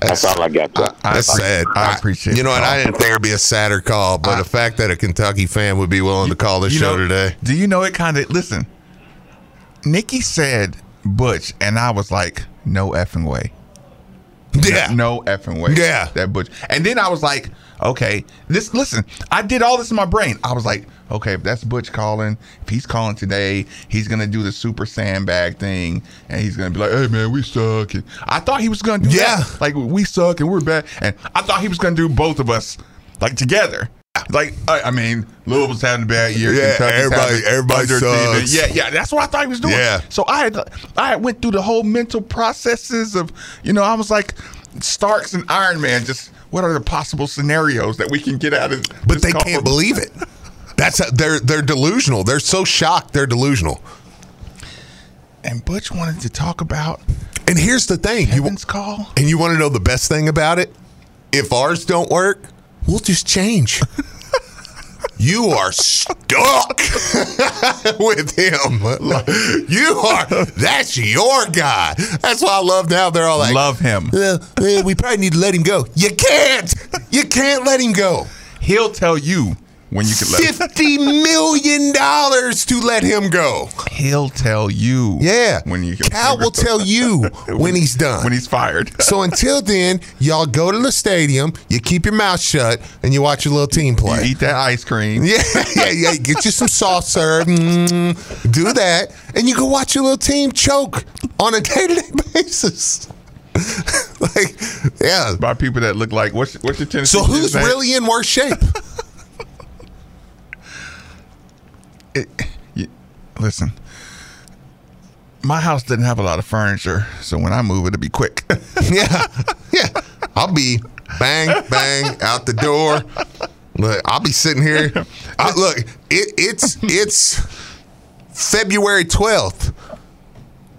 That's all I got. To. That's sad. I appreciate You know the what? I didn't think it'd be a sadder call, but the fact that a Kentucky fan would be willing to call this show know, today. Do you know it kind of? Listen, Nikki said Butch, and I was like, no effing way. Yeah. No, no effing way. Yeah. That Butch. And then I was like, okay, this. Listen, I did all this in my brain. I was like, okay, if that's Butch calling, if he's calling today, he's gonna do the super sandbag thing, and he's gonna be like, hey man, we suck. And I thought he was gonna do Yeah. that. Like we suck and we're bad, and I thought he was gonna do both of us like together. Like I, I mean, Louisville's having a bad year. Yeah, Kentucky's everybody- everybody sucks. Yeah, yeah, that's what I thought he was doing. Yeah. So I had I went through the whole mental processes of, you know, I was like Starks and Iron Man. Just what are the possible scenarios that we can get out of? But they can't believe it. That's how, they're they're delusional. They're so shocked. They're delusional. And Butch wanted to talk about And here's the thing. You, Kevin's call. and you want to know the best thing about it? If ours don't work, we'll just change. you are stuck with him. You are. That's your guy. That's why I love now. They're all like, Love him. "Uh, uh, we probably need to let him go. You can't. You can't let him go. He'll tell you when you can let. Fifty million dollars to let him go. He'll tell you. Yeah. When you can Cal will tell you when he's done. When he's fired. So until then, y'all go to the stadium, you keep your mouth shut, and you watch your little team play. Eat that ice cream. Yeah, yeah, yeah. Get you some soft serve. Mm, do that, and you go watch your little team choke on a day to day basis. like, yeah. By people that look like what's what's your Tennessee? So who's really in worse shape? It, you, listen, my house didn't have a lot of furniture, so when I move, it'll be quick. yeah, yeah. I'll be bang bang out the door. Look, I'll be sitting here. I, look, it, it's it's February twelfth.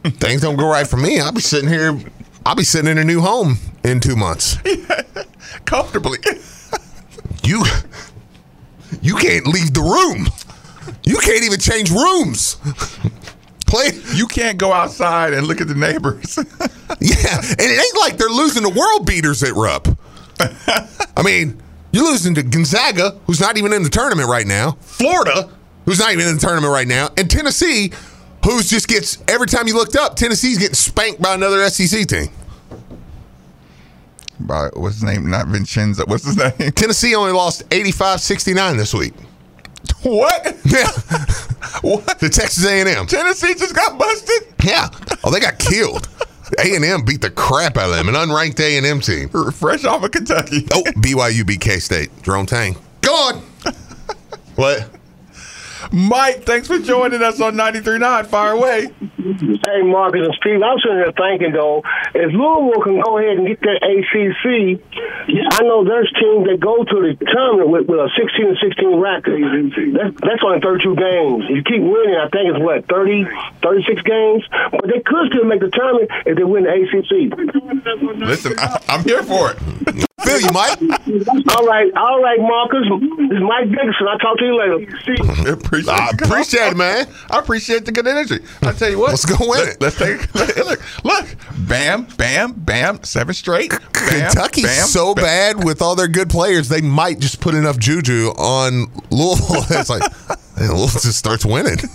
Things don't go right for me. I'll be sitting here. I'll be sitting in a new home in two months. Comfortably. You you can't leave the room. You can't even change rooms. Play. You can't go outside and look at the neighbors. Yeah, and it ain't like they're losing to world beaters at Rupp. I mean, you're losing to Gonzaga, who's not even in the tournament right now. Florida, who's not even in the tournament right now, and Tennessee, who's just gets every time you looked up, Tennessee's getting spanked by another SEC team. By what's his name? Not Vincenzo. What's his name? Tennessee only lost 85-69 this week. What? Yeah, What? the Texas A&M. Tennessee just got busted. Yeah. Oh, they got killed. A&M beat the crap out of them, an unranked A&M team. Fresh off of Kentucky. Oh, BYU beat K-State. Jerome Tang. Go on. what? Mike, thanks for joining us on 93.9. Fire away. Hey, Marcus and Steve, I'm sitting here thinking though, if Louisville can go ahead and get that ACC, I know there's teams that go to the tournament with, with a 16 and 16 record. That's, that's only 32 games. You keep winning, I think it's what 30, 36 games, but they could still make the tournament if they win the ACC. Listen, I, I'm here for it. Feel you, Mike. All right, all right, Marcus. This is Mike Dickinson. I'll talk to you later. appreciate, I appreciate it, man. I appreciate the good energy. I tell you what. Let's go win it. Let's take look, look, look. Bam, bam, bam. Seven straight. Bam, Kentucky's bam, so bam. bad with all their good players, they might just put enough juju on Louisville. it's like, man, Louisville just starts winning.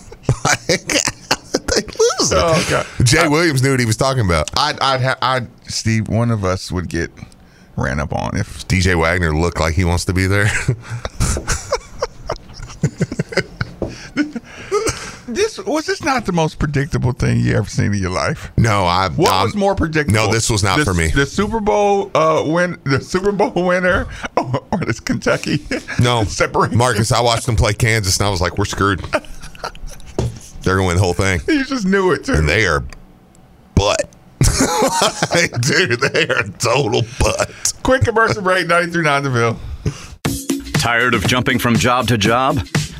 Like, they lose. it. Oh, God. Jay Williams knew what he was talking about. I'd, I'd, ha- I'd, Steve. One of us would get ran up on if DJ Wagner looked like he wants to be there. this was this not the most predictable thing you ever seen in your life. no, I. What I'm- was more predictable? No, this was not The- for me. The Super Bowl uh, win, the Super Bowl winner, or, or this Kentucky? No, separation. Marcus, I watched them play Kansas, and I was like, we're screwed. They're gonna win the whole thing, You just knew it too. and they are butt. Like, Dude, they are total butt. Quick commercial break. 93.9 The Ville. Tired of jumping from job to job?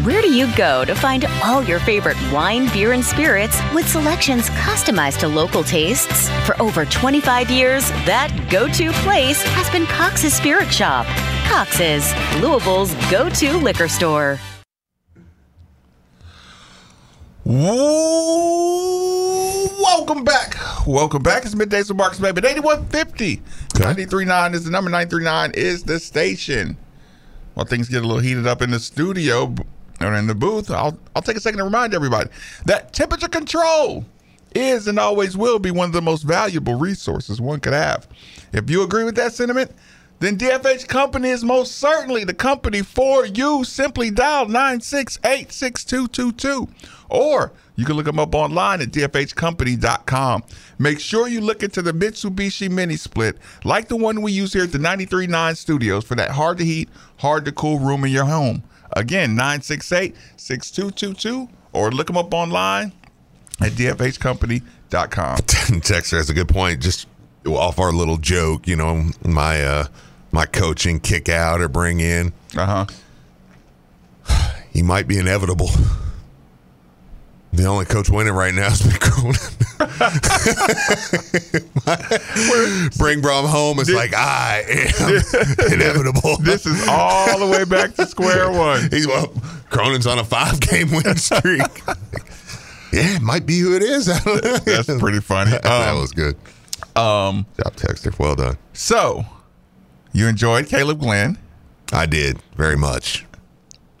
Where do you go to find all your favorite wine, beer, and spirits with selections customized to local tastes? For over 25 years, that go to place has been Cox's Spirit Shop. Cox's, Louisville's go to liquor store. Welcome back. Welcome back. It's midday, with Marques Maybin. 8150. 939 is the number. 939 is the station. While things get a little heated up in the studio b- or in the booth, I'll, I'll take a second to remind everybody that temperature control is and always will be one of the most valuable resources one could have. If you agree with that sentiment, then DFH Company is most certainly the company for you. Simply dial 968 6222 or you can look them up online at dfhcompany.com. Make sure you look into the Mitsubishi Mini Split, like the one we use here at the 939 Studios for that hard to heat, hard to cool room in your home. Again, 968 6222 or look them up online at dfhcompany.com. Texter has a good point. Just off our little joke, you know, my uh my coaching kick out or bring in. Uh huh. He might be inevitable. The only coach winning right now is Mick Cronin. Bring Brom home. It's like I am inevitable. This is all the way back to square one. He's well, Cronin's on a five game win streak. yeah, it might be who it is. That's pretty funny. that Um, was good. Um, Job texter. Well done. So, you enjoyed Kaleb Glenn. I did very much.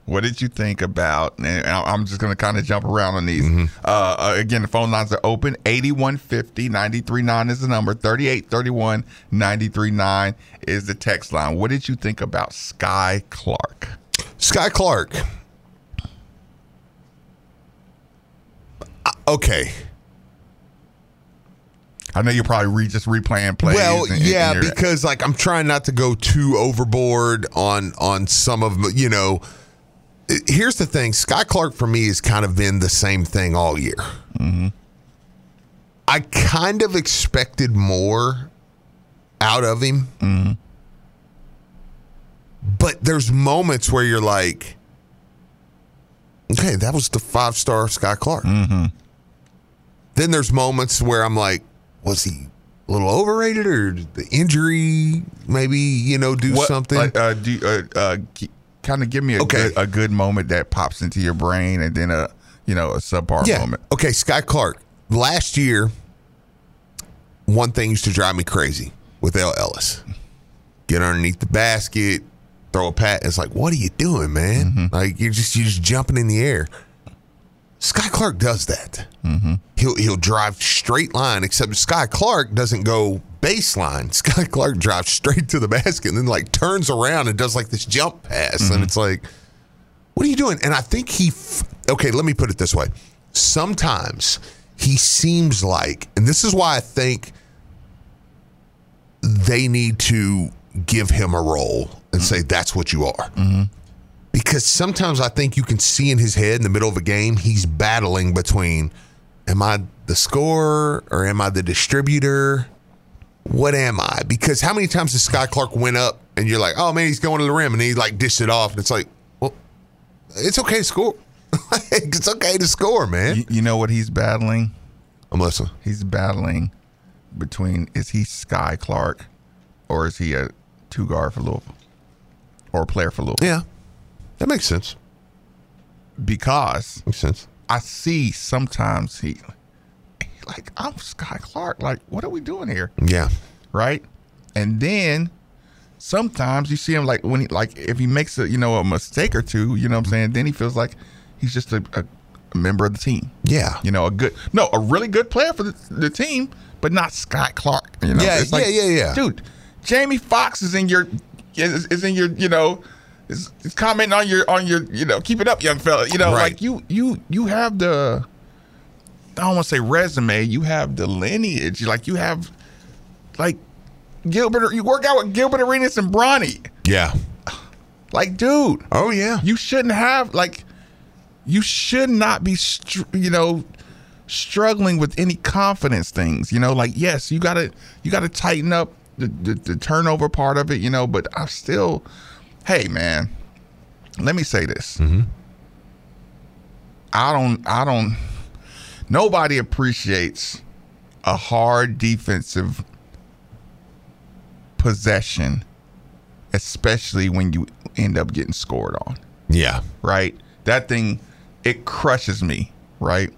What did you think about? And I- I'm just going to kind of jump around on these. Mm-hmm. Uh, uh, again, the phone lines are open. 8150 939 is the number. 3831 939 is the text line. What did you think about Skyy Clark? Skyy Clark. Uh, Okay. I know you're probably re- just replaying plays. Well, and- and yeah, you're- because like I'm trying not to go too overboard on on some of you know. Here's the thing: Skyy Clark for me has kind of been the same thing all year. Mm-hmm. I kind of expected more out of him, Mm-hmm. but there's moments where you're like, okay, that was the five star Skyy Clark. Mm-hmm. Then there's moments where I'm like, was he a little overrated or did the injury maybe, you know, do What- something? Like, uh, do uh, uh, kind of give me a Okay. good a good moment that pops into your brain, and then a you know a subpar yeah. moment. Okay, Skyy Clark. Last year, one thing used to drive me crazy with El Ellis. Get underneath the basket, throw a pat. It's like, what are you doing, man? Mm-hmm. Like you're just you're just jumping in the air. Skyy Clark does that. Mm-hmm. He'll he'll drive straight line, except Skyy Clark doesn't go baseline. Skyy Clark drives straight to the basket and then like turns around and does like this jump pass, and mm-hmm. it's like, what are you doing? And I think he. F- okay, let me put it this way. Sometimes he seems like, and this is why I think they need to give him a role and mm-hmm. say that's what you are. Mm-hmm. Because sometimes I think you can see in his head in the middle of a game, he's battling between am I the scorer or am I the distributor? What am I? Because how many times does Skyy Clark went up and you're like, oh man, he's going to the rim and he like dished it off and it's like, well, it's okay to score. it's okay to score, man. You, you know what he's battling? I'm listening. He's battling between is he Skyy Clark or is he a two guard for Louisville or a player for Louisville? Yeah, that makes sense. Because makes sense. I see sometimes he like I'm Skyy Clark. Like, what are we doing here? Yeah. Right? And then sometimes you see him like when he like if he makes a you know a mistake or two, you know what I'm saying, then he feels like he's just a, a, a member of the team. Yeah. You know, a good no, a really good player for the, the team, but not Scott Clark. You know, Yeah, like, yeah, yeah, yeah. Dude, Jamie Foxx is in your is, is in your, you know, is, is commenting on your on your, you know, keep it up, young fella. You know, Right. like you you you have the I don't want to say resume, you have the lineage. Like you have like Gilbert you work out with Gilbert Arenas and Bronny. Yeah. Like, dude. Oh yeah. You shouldn't have like you should not be str- you know struggling with any confidence things you know like yes you gotta you gotta tighten up the, the, the turnover part of it you know but i still hey man let me say this mm-hmm. i don't i don't nobody appreciates a hard defensive possession especially when you end up getting scored on Yeah. right? That thing, it crushes me, right?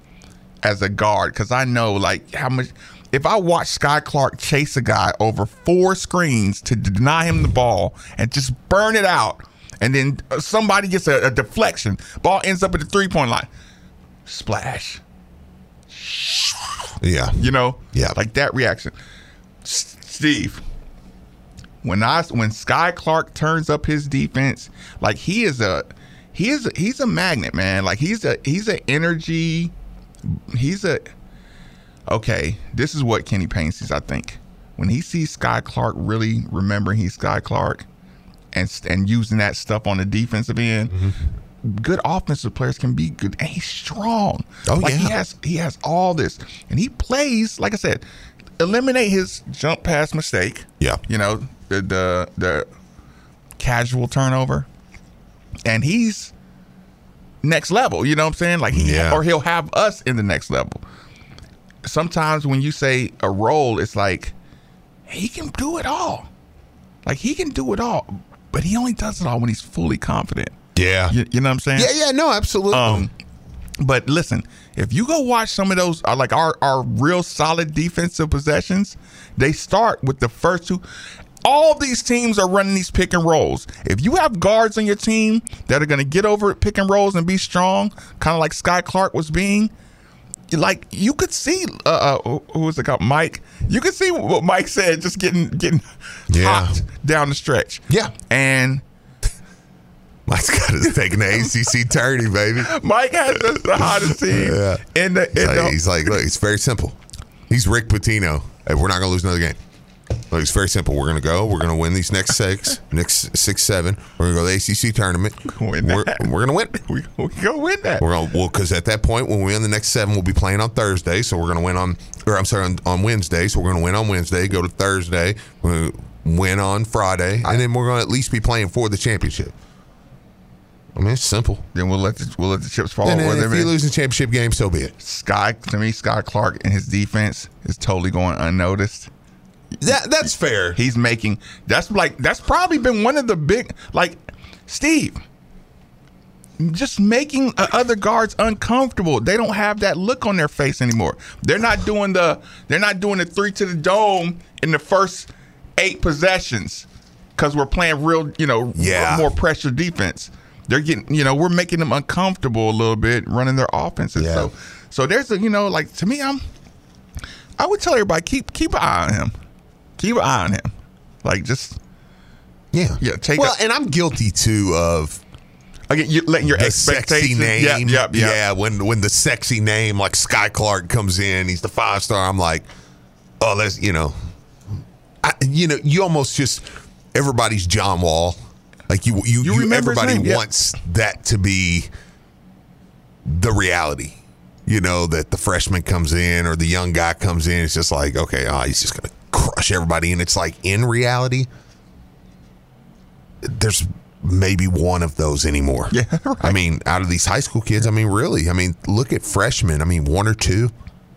As a guard, because I know like how much. If I watch Skyy Clark chase a guy over four screens to deny him the ball and just burn it out, and then uh, somebody gets a, a deflection, ball ends up at the three point line, splash. Yeah. You know, Yeah. like that reaction. S- Steve, when I when Skyy Clark turns up his defense, like he is a he is a, he's a magnet, man. Like he's a he's an energy. He's a okay. This is what Kenny Payne sees. I think when he sees Skyy Clark really remembering he's Skyy Clark, and and using that stuff on the defensive end, mm-hmm. good offensive players can be good. And he's strong. Oh, like he has he has all this, and he plays like I said. Eliminate his jump pass mistake. Yeah, you know the the the casual turnover, and he's next level. You know what I'm saying? Like he Yeah. or he'll have us in the next level. Sometimes when you say a role, it's like he can do it all. Like he can do it all, but he only does it all when he's fully confident. Yeah. You, you know what I'm saying? Yeah, yeah, no, absolutely. Um, but listen, if you go watch some of those, uh, like our our real solid defensive possessions, they start with the first two. All these teams are running these pick and rolls. If you have guards on your team that are going to get over pick and rolls and be strong, kind of like Skyy Clark was being, like you could see, uh, uh who- was it called, Mike? You could see what Mike said, just getting getting hot down the stretch. Yeah, and Mike's got us taking the ACC tourney, baby. Mike has the, the hottest team Yeah. in the. He's like, the he's like, look, it's very simple. He's Rick Pitino. Hey, we're not going to lose another game. Look, it's very simple. We're going to go. We're going to win these next six, next six, seven. We're going to go to the ACC tournament. Win we're we're going to win. We, we go win that. We're going to, well, because at that point, when we win the next seven, we'll be playing on Thursday. So we're going to win on, or I'm sorry, on, on Wednesday. So we're going to win on Wednesday, go to Thursday, we're gonna win on Friday, and then we're going to at least be playing for the championship. I mean, it's simple. Then we'll let the we'll let the chips fall. And where if you lose the championship game, so be it. Skyy to me, Skyy Clark and his defense is totally going unnoticed. That that's fair. He's making that's like that's probably been one of the big like Steve. Just making uh, other guards uncomfortable. They don't have that look on their face anymore. They're not doing the they're not doing the three to the dome in the first eight possessions because we're playing real, you know, Yeah. more pressure defense. They're getting, you know, we're making them uncomfortable a little bit running their offenses. Yeah. So, so there's a, you know, like to me, I'm, I would tell everybody keep keep an eye on him, keep an eye on him, like just Yeah. yeah, take well, a, and I'm guilty too of again, you're letting your the sexy expectations. name. Yep, yep, yep. Yeah, when when the sexy name like Skyy Clark comes in, he's the five star. I'm like, oh, that's you know, I, you know, you almost just everybody's John Wall. Like you, you, You you, everybody name, yeah. wants that to be the reality. You know that the freshman comes in or the young guy comes in. It's just like, okay, oh, he's just gonna crush everybody, and it's like in reality, there's maybe one of those anymore. Yeah, I mean, out of these high school kids, I mean, really, I mean, look at freshmen. I mean, one or two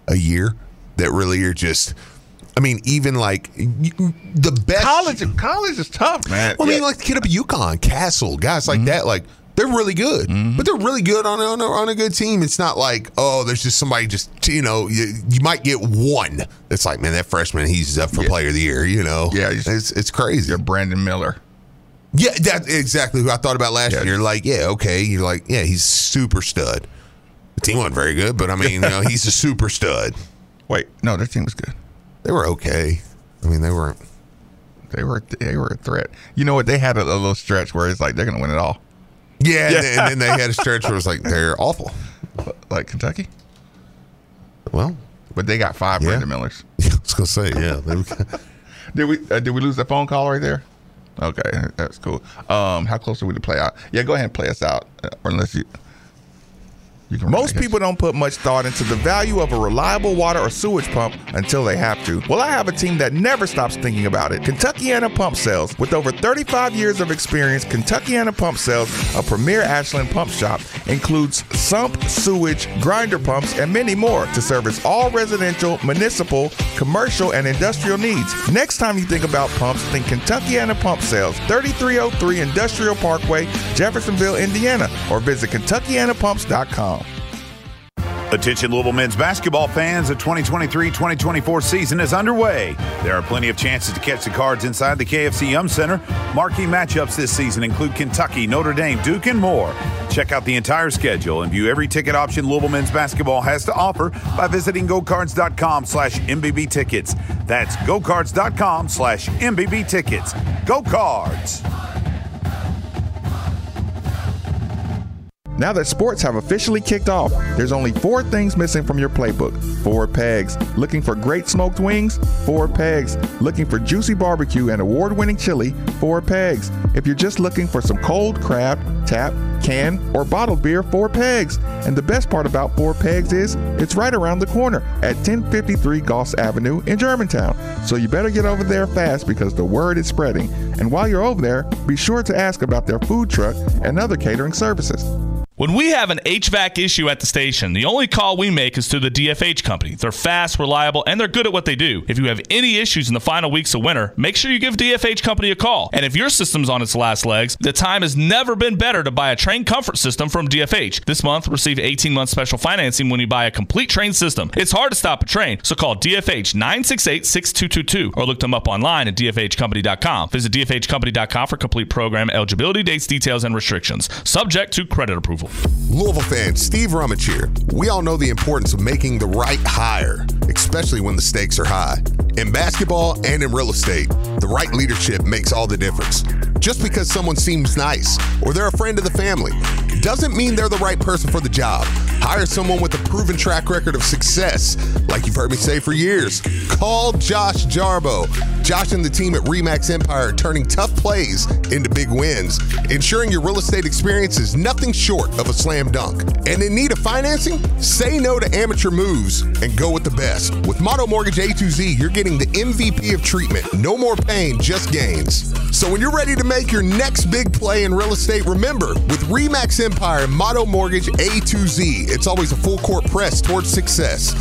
a year that really are just. I mean, even like the best College, college is tough, man. Well, I mean, Yeah. like the kid up at UConn, Castle, guys like mm-hmm. that, like they're really good, mm-hmm. but they're really good on a, on, a, on a good team. It's not like oh, there's just somebody just you know you, you might get one. It's like man, that freshman he's up for player of the year. You know, Yeah, it's it's crazy. You're Brandon Miller. Yeah, that's exactly who I thought about last year. Like, yeah, okay, you're like, yeah, he's super stud. The team wasn't very good, but I mean, you know, he's a super stud. Wait, no, their team was good. They were okay. I mean, they weren't. They were they were a threat. You know what? They had a, a little stretch where it's like they're gonna win it all. Yeah, Yeah. And, then, and then they had a stretch where it was like they're awful. Like Kentucky, Well, but they got five Yeah. Brandon Millers. I was gonna say, yeah. Did we uh, did we lose the phone call right there? Okay, that's cool. Um, how close are we to play out? Yeah, go ahead and play us out, uh, or unless you. Most people don't put much thought into the value of a reliable water or sewage pump until they have to. Well, I have a team that never stops thinking about it. Kentuckiana Pump Sales. With over 35 years of experience, Kentuckiana Pump Sales, a premier Ashland pump shop, includes sump, sewage, grinder pumps, and many more to service all residential, municipal, commercial, and industrial needs. Next time you think about pumps, think Kentuckiana Pump Sales, 3303 Industrial Parkway, Jeffersonville, Indiana, or visit KentuckianaPumps.com. Attention Louisville men's basketball fans, the 2023-2024 season is underway. There are plenty of chances to catch the cards inside the KFC Yum Center. Marquee matchups this season include Kentucky, Notre Dame, Duke, and more. Check out the entire schedule and view every ticket option Louisville men's basketball has to offer by visiting gocards.com slash MBB tickets. That's gocards.com slash MBB tickets. Go Cards! Now that sports have officially kicked off, there's only four things missing from your playbook. Four pegs. Looking for great smoked wings? Four pegs. Looking for juicy barbecue and award winning chili? Four pegs. If you're just looking for some cold crab, tap, can or bottled beer Four Pegs. And the best part about Four Pegs is it's right around the corner at 1053 Goss Avenue in Germantown. So you better get over there fast because the word is spreading. And while you're over there, be sure to ask about their food truck and other catering services. When we have an HVAC issue at the station, the only call we make is to the DFH company. They're fast, reliable, and they're good at what they do. If you have any issues in the final weeks of winter, make sure you give DFH company a call. And if your system's on its last legs, the time has never been better to buy a Trane comfort system from DFH. This month, receive 18 month special financing when you buy a complete Trane system. It's hard to stop a Trane, so call DFH 968 6222 or look them up online at DFHcompany.com. Visit DFHcompany.com for complete program eligibility, dates, details, and restrictions. Subject to credit approval. Louisville fans, Steve Rummage here. We all know the importance of making the right hire, especially when the stakes are high. In basketball and in real estate, the right leadership makes all the difference. Just because someone seems nice or they're a friend of the family doesn't mean they're the right person for the job. Hire someone with a proven track record of success, like you've heard me say for years. Call Josh Jarbo. Josh and the team at Remax Empire are turning tough plays into big wins, ensuring your real estate experience is nothing short of a slam dunk. And in need of financing? Say no to amateur moves and go with the best. With Motto Mortgage A to Z, you're getting the MVP of treatment. No more pain, just gains. So when you're ready to make your next big play in real estate, remember with Remax Empire Motto Mortgage A to Z, it's always a full court press towards success.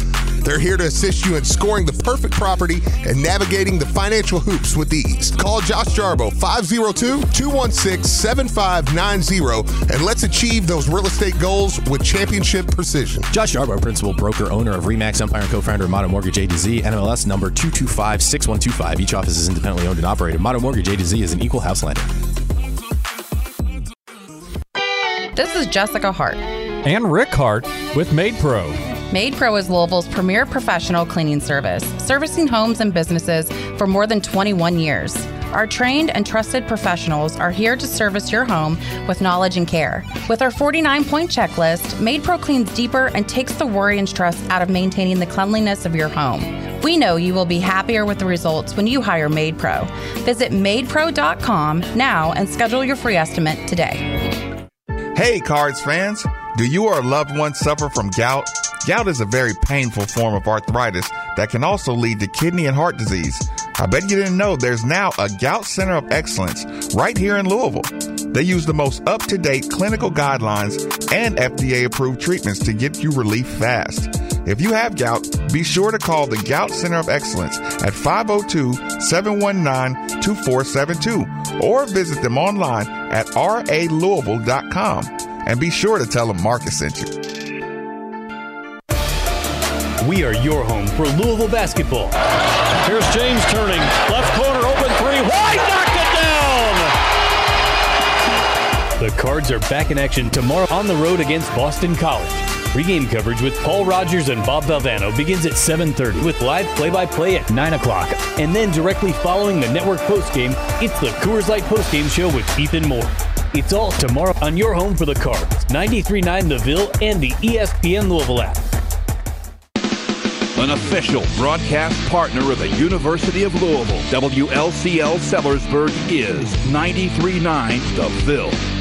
They're here to assist you in scoring the perfect property and navigating the financial hoops with ease. Call Josh Jarbo 502 216 7590 and let's achieve those real estate goals with championship precision. Josh Jarbo, principal broker, owner of Remax Empire and co-founder of Motto Mortgage A to Z, NMLS number 2256125. Each office is independently owned and operated. Motto Mortgage A to Z is an equal house lender. This is Jessica Hart. And Rick Hart with Maid Pro. Maid Pro is Louisville's premier professional cleaning service, servicing homes and businesses for more than 21 years. Our trained and trusted professionals are here to service your home with knowledge and care. With our 49 point checklist, Maid Pro cleans deeper and takes the worry and stress out of maintaining the cleanliness of your home. We know you will be happier with the results when you hire Maid Pro. Visit maidpro.com now and schedule your free estimate today. Hey, Cards fans! Do you or a loved one suffer from gout? Gout is a very painful form of arthritis that can also lead to kidney and heart disease. I bet you didn't know there's now a Gout Center of Excellence right here in Louisville. They use the most up to date clinical guidelines and FDA approved treatments to get you relief fast. If you have gout, be sure to call the Gout Center of Excellence at 502 719 2472 or visit them online at ralouisville.com. And be sure to tell them Marcus sent you. We are your home for Louisville basketball. Here's James turning. Left corner, open three. White knocked it down! The Cards are back in action tomorrow on the road against Boston College. Pre-game coverage with Paul Rogers and Bob Valvano begins at 7.30 with live play-by-play at 9 o'clock. And then directly following the network postgame, it's the Coors Light postgame show with Ethan Moore. It's all tomorrow on your home for the Cards, 93.9 The Ville and the ESPN Louisville app. An official broadcast partner of the University of Louisville, WLCL Sellersburg is 93.9 The Ville.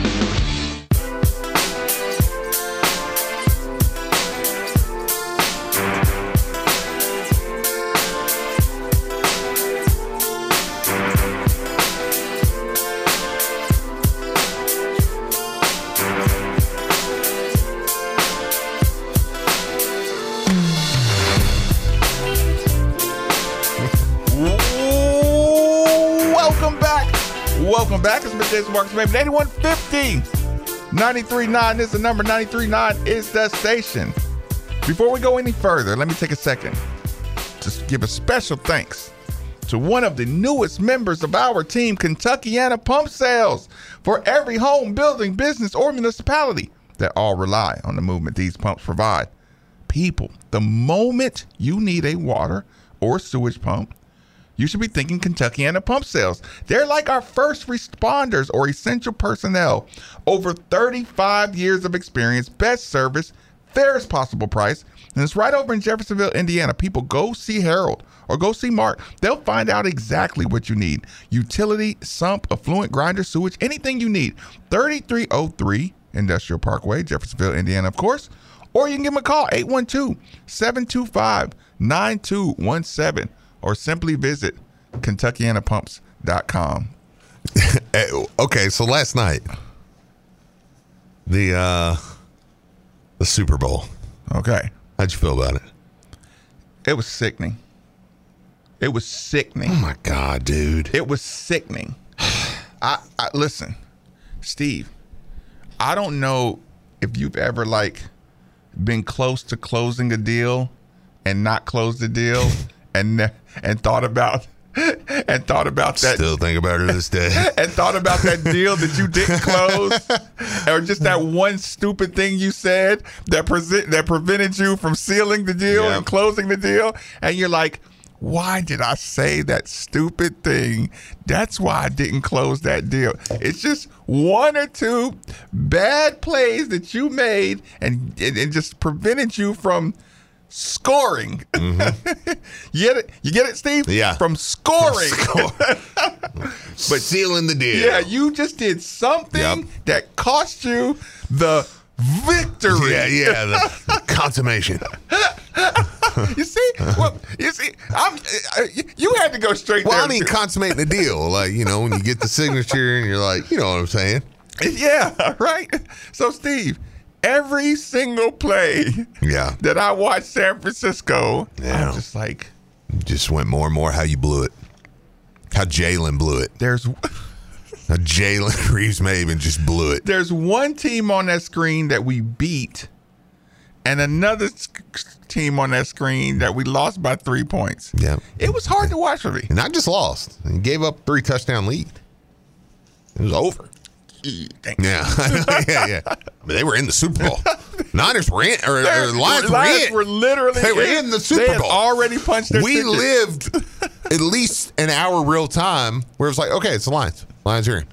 Middays Marques Maybin. 8150. 93.9 is the number. 93.9 is the station. Before we go any further, let me take a second to give a special thanks to one of the newest members of our team, Kentuckiana Pump Sales, for every home, building, business, or municipality that all rely on the movement these pumps provide. People, the moment you need a water or sewage pump, you should be thinking Kentuckiana Pump Sales. They're like our first responders or essential personnel. Over 35 years of experience, best service, fairest possible price. And it's right over in Jeffersonville, Indiana. People go see Harold or go see Mark. They'll find out exactly what you need. Utility, sump, effluent grinder, sewage, anything you need. 3303 Industrial Parkway, Jeffersonville, Indiana, of course. Or you can give them a call, 812 725 9217, or simply visit KentuckianaPumps.com. Okay, so last night, the uh the Super Bowl. Okay. How'd you feel about it? It was sickening. It was sickening. Oh my god, dude. It was sickening. I, I listen, Steve. I don't know if you've ever like been close to closing a deal and not closed the deal and and thought about and thought about that Still think about it this day. and thought about that deal that you didn't close, or just that one stupid thing you said that present that prevented you from sealing the deal and closing the deal, and you're like, why did I say that stupid thing? That's why I didn't close that deal. It's just one or two bad plays that you made, and and, and just prevented you from scoring. you get it? You get it, Steve? Yeah. From scoring. but sealing the deal. Yeah, you just did something Yep. that cost you the victory. Yeah, yeah, the, the consummation. you see, well, you see, I'm, uh, you had to go straight Well. I mean, consummating the deal. Like, you know, when you get the signature and you're like, you know what I'm saying? yeah, right. So, Steve, every single play Yeah. that I watched San Francisco, Yeah. I'm just like, Just went more and more how you blew it. How Jalen blew it. there's How Jalen Reeves Maybin just blew it. there's one team on that screen that we beat, and another team on that screen that we lost by three points. Yeah. It was hard to watch for me. And I just lost. And gave up three touchdown lead. It was over. Thanks. Yeah. yeah, yeah. Mean, they were in the Super Bowl. Niners were in, or, or Lions, Lions were in. were literally They were in. in the They Super had Bowl. already punched their We ticket. lived at least an hour real time where it was like, okay, it's the Lions. Lions are in.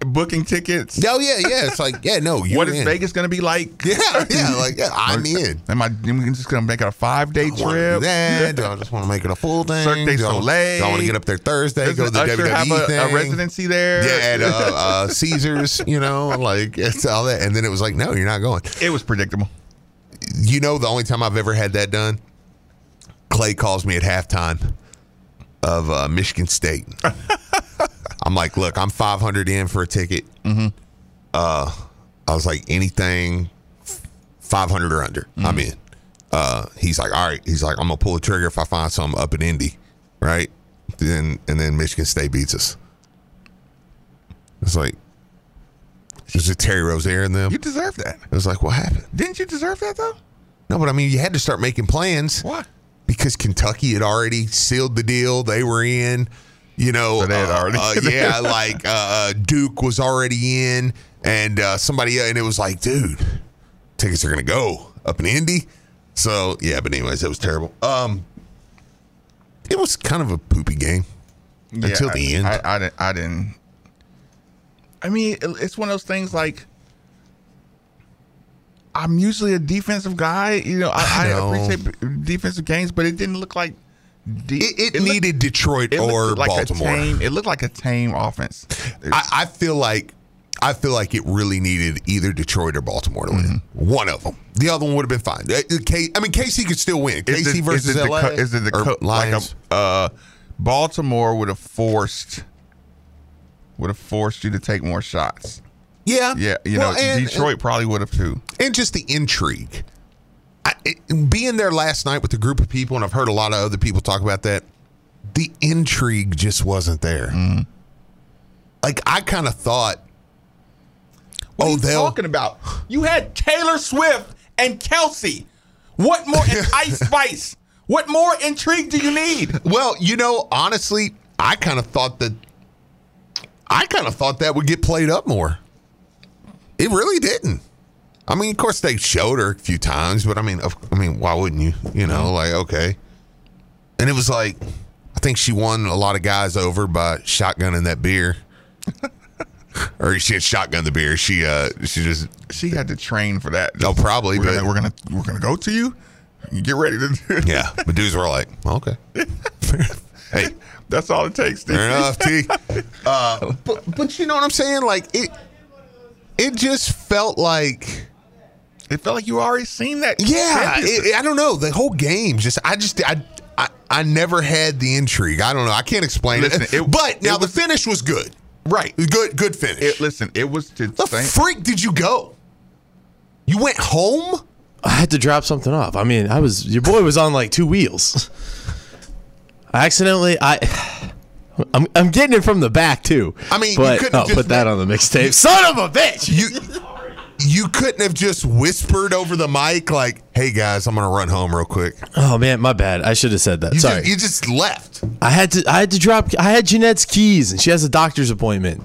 Booking tickets. Oh, yeah, yeah. It's like, yeah, no, What is in. Vegas going to be like? Yeah, yeah, like, yeah, I'm in. Am I am just going to make it a five day trip? Yeah, do I just want to make it a full thing? Cirque du Soleil. Do I want to get up there Thursday, Does go to the Usher WWE have a, thing? a residency there? Yeah, at uh, uh, Caesars, you know, like it's all that. And then it was like, no, you're not going. It was predictable. You know, the only time I've ever had that done, Clay calls me at halftime of uh, Michigan State. I'm like, look, I'm 500 in for a ticket. Mm-hmm. Uh, I was like, anything 500 or under, Mm-hmm. I'm in. Uh, he's like, all right. He's like, I'm gonna pull the trigger if I find something up in Indy, right? Then and then Michigan State beats us. It's like, is it Terry Rozier and them? You deserve that. It was like, what happened? Didn't you deserve that though? No, but I mean, you had to start making plans. Why? Because Kentucky had already sealed the deal. They were in. You know, So they had uh, already- uh, yeah, like uh, Duke was already in, and uh, somebody, and it was like, dude, tickets are gonna go up in Indy. So yeah, but anyways, it was terrible. Um, it was kind of a poopy game until the I- end. I, I didn't. I didn't. I mean, it's one of those things like. I'm usually a defensive guy, you know. I, I I, appreciate defensive games, but it didn't look like de- it, it, looked- needed Detroit it or like Baltimore. Tame, it looked like a tame offense. I, I feel like I feel like it really needed either Detroit or Baltimore to win. Mm-hmm. One of them. The other one would have been fine. Uh, K, I mean, KC could still win. Is it- versus is it the LA. co- is it the co- like Lions. a, uh, Baltimore would have forced would have forced you to take more shots. yeah, Yeah, you Well, know, and- Detroit probably would have too. and just the intrigue. I, it, being there last night with a group of people, and I've heard a lot of other people talk about that. The intrigue just wasn't there. Mm-hmm. Like I kind of thought, What oh, are you they'll talking about? You had Taylor Swift and Kelce. What more? and Ice Spice. What more intrigue do you need? Well, you know, honestly, I kind of thought that I kind of thought that would get played up more. It really didn't. I mean, of course they showed her a few times, but I mean, of, I mean, why wouldn't you? You know, like okay. And it was like, I think she won a lot of guys over by shotgunning that beer. or she had shotgun the beer. She uh, she just She had to train for that. oh probably, we're but gonna, we're gonna we're gonna go to you. Get ready to. do yeah, but dudes were like, okay, hey, That's all it takes. Fair enough, T. Uh, but but you know what I'm saying? Like it. it just felt like it felt like you already seen that. Yeah, it, I don't know. The whole game just I just I. I, I never had the intrigue. I don't know. I can't explain Listen, it. it- But now it the finish was good. Right. Good good finish. It, listen, it was to the freak did you go? You went home? I had to drop something off. I mean, I was your boy was on like two wheels. I accidentally I I'm I'm getting it from the back too. I mean, you but couldn't oh, just put that on the mixtape. Son of a bitch. You you couldn't have just whispered over the mic like, "Hey guys, I'm gonna run home real quick." Oh man, my bad. I should have said that. You Sorry. just, you just left. I had to I had to drop I had Jeanette's keys and she has a doctor's appointment.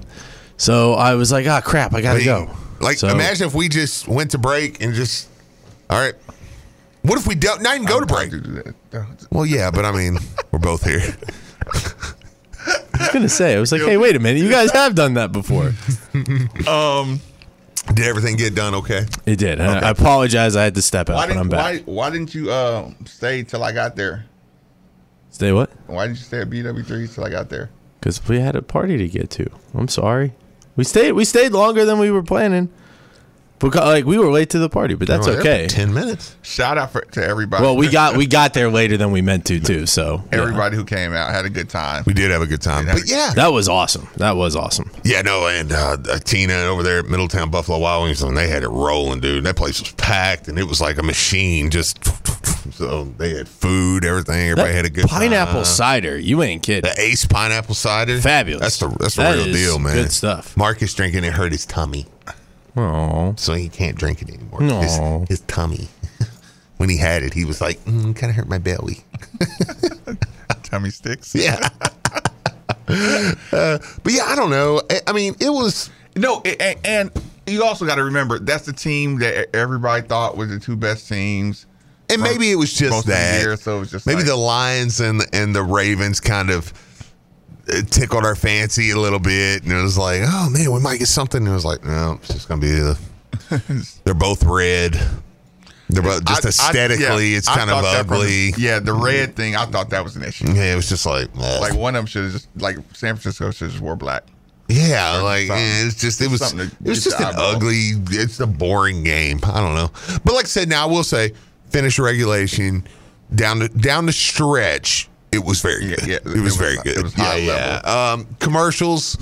So I was like, ah crap, I gotta Like- go. Like, So- imagine if we just went to break and just, all right. What if we don't not even go to break? Well, yeah, but I mean, we're both here. I was gonna say, I was like, hey, wait a minute, you guys have done that before. um, did everything get done okay? It did. and I I apologize. I had to step out, Why but I'm back. why why didn't you uh, stay till I got there? Stay what? Why didn't you stay at BW three till I got there? Because we had a party to get to. I'm sorry. We stayed. We stayed longer than we were planning. Because like we were late to the party, but that's Oh, okay. Ten minutes. Shout out for, to everybody. Well, we got we got there later than we meant to too. So yeah. everybody who came out had a good time. We did have a good time, but yeah, that was awesome. That was awesome. Yeah, no, and uh, uh, Tina over there at Middletown Buffalo Wild Wings, and they had it rolling, dude. That place was packed, and it was like a machine. Just so they had food, everything. Everybody That had a good pineapple time. cider. You ain't kidding. The Ace pineapple cider, Fabulous. That's the that's the That real is deal, man. good stuff. Marques drinking it hurt his tummy, oh, so he can't drink it anymore. Aw. His, his tummy. when he had it, he was like, mm, "Kind of hurt my belly." Tummy sticks. Yeah. uh, but yeah, I don't know. I, I mean, it was No, a- a- and you also got to remember that's the team that everybody thought was the two best teams. And maybe it was just that. year, so it was just maybe like- the Lions and and the Ravens kind of tickled our fancy a little bit, and it was like, oh man, we might get something. And it was like, no, it's just gonna be the. they're both red. They're both just I- I- aesthetically, yeah, it's kind of thought that from ugly. the- yeah, the red thing, I thought that was an issue. Yeah, it was just like. Like one of them should have just like San Francisco should have just wore black. Yeah, like eh, it's just it was to it was just an eyeball. ugly. It's a boring game. I don't know, but like I said, now I will say, finish regulation down the down the stretch. It was very good. yeah, it, was it was- very it good. was yeah, high yeah. Um, commercials.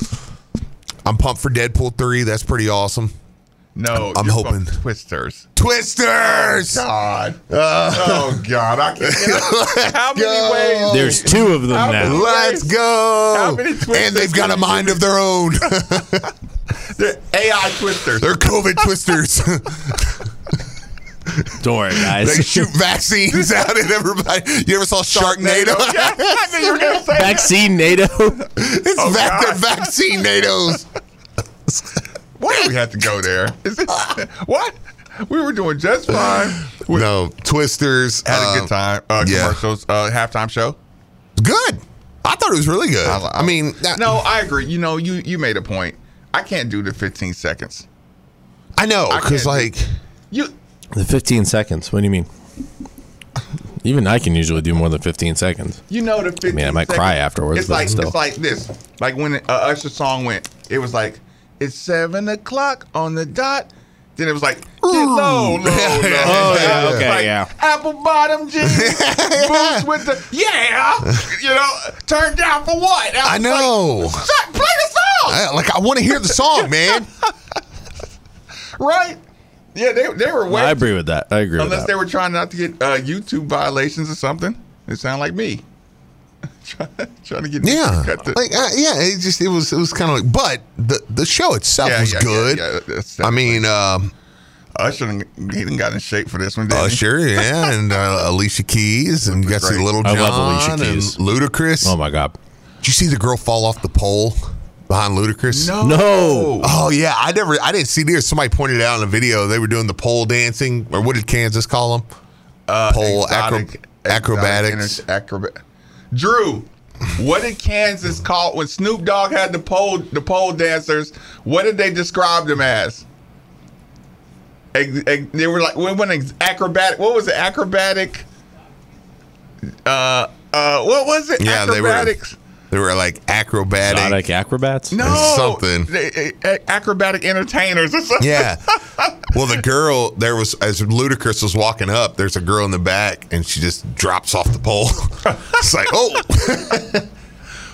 I'm pumped for Deadpool three. That's pretty awesome. No, I'm you're hoping from Twisters. Twisters. God. Uh, oh God, I can't. How many ways? There's two of them How now. Let's ways? go. How many Twisters and they've got a mind of their own. They're AI Twisters. They're COVID twisters. Don't worry, guys. they shoot vaccines out at everybody. You ever saw Sharknado? yeah, I knew you were gonna say that. Vaccine NATO. it's Oh, vac- they're vaccine NATOs. Why do we have to go there? Is it, what? We were doing just fine. We no, Twisters. had a um, good time. Uh, yeah. Commercials, uh, halftime show. Good. I thought it was really good. I- I, mean, that- No, I agree. You know, you you made a point. I can't do the 15 seconds. I know because can't do- like You The 15 seconds. What do you mean? Even I can usually do more than 15 seconds. you know the 15 I mean, I might seconds. cry afterwards, It's but like still. it's like this. Like when uh, Usher song went, it was like it's seven o'clock on the dot. Then it was like get low, low, low. Oh, yeah, okay, like, yeah. Apple bottom jeans, boots with the yeah. You know, turned down for what? I was know. Like, Shut, play the song, I, like I want to hear the song, man. right? Yeah, they they were way I agree with that. I agree with Unless that. they were trying not to get uh, YouTube violations or something. It sounded like me. trying, trying to get Yeah, cut the- like uh, yeah, it just it was it was kind of like, but the the show itself Yeah, was yeah, yeah, good. yeah, that's I mean, um, Usher done- he done got in shape for this one. Didn't uh, he? sure, yeah, and uh, Alicia Keys, and you got to see great. Little I John love Alicia and Ludacris. oh my god. Did you see the girl fall off the pole behind Ludacris? No. No. Oh yeah, I never, I didn't see this. Somebody pointed it out in a video. They were doing the pole dancing, or what did Kansas call them? Uh, Pole acro- exotic- acrobatics. exotic acrobat- Drew, what did Kansas call when Snoop Dogg had the pole the pole dancers? What did they describe them as? Ex- ex- they were like what when ex- acrobatic. What was it? Acrobatic. Uh, uh, what was it? Yeah, they were- Acrobatics. They were like acrobatic. Exotic acrobats? No, something. They- eh, acrobatic entertainers or something. Yeah. Well, the girl there was as Ludacris was walking up. There's a girl in the back, and she just drops off the pole. it's like, oh,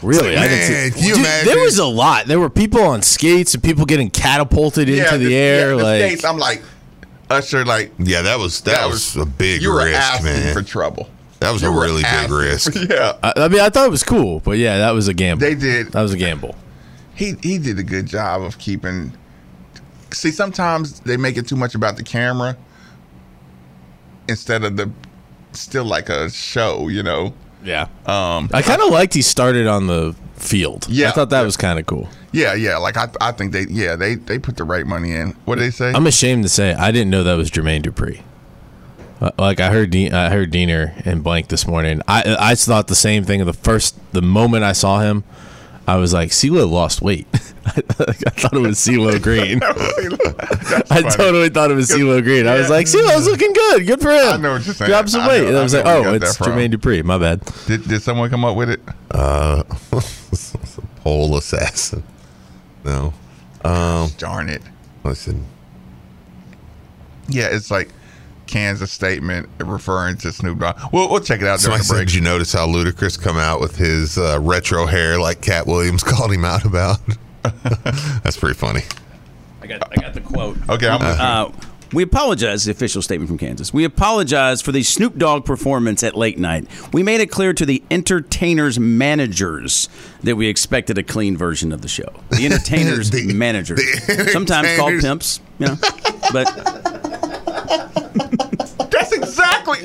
Really? Like, I didn't see- man, can you Dude, imagine? There was a lot. There were people on skates and people getting catapulted into the, air. yeah, the like skates, I'm like, Usher, like yeah, that was that, That was, was- a big you were risk, asking man. for trouble. That was You a really big risk. yeah, I, I mean, I thought it was cool, but yeah, that was a gamble. they did. That was a gamble. He he did a good job of keeping. See, sometimes they make it too much about the camera instead of the still like a show, you know. Yeah. Um. I kind of liked he started on the field. Yeah. I thought that was kind of cool. Yeah, yeah. Like I, I think they, yeah, they, they put the right money in. What did they say? I'm ashamed to say I didn't know that was Jermaine Dupri. Uh, Like I heard, Dean, I heard Diener and Blank this morning. I I thought the same thing. The first, the moment I saw him, I was like, CeeLo lost weight. I thought it was CeeLo Green. I totally thought it was CeeLo Green. I was like, CeeLo's looking good. Good for him. I know what you're saying. Drop some I weight. know- and I I was know like, oh, it's that from. Jermaine Dupri. My bad. Did, did someone come up with it? Uh, pole assassin. No. Um, Darn it. listen, Yeah, it's like Kansas statement referring to Snoop Dogg. We'll, we'll check it out during somebody the said, break. did you notice how Ludacris come out with his uh, retro hair like Katt Williams called him out about? That's pretty funny. I got, I got the quote. Okay, I'm uh, we apologize, the official statement from Kansas. We apologize for the Snoop Dogg performance at late night. We made it clear to the entertainers' managers that we expected a clean version of the show. The entertainers' the, managers, sometimes called pimps, you know, but That's exactly.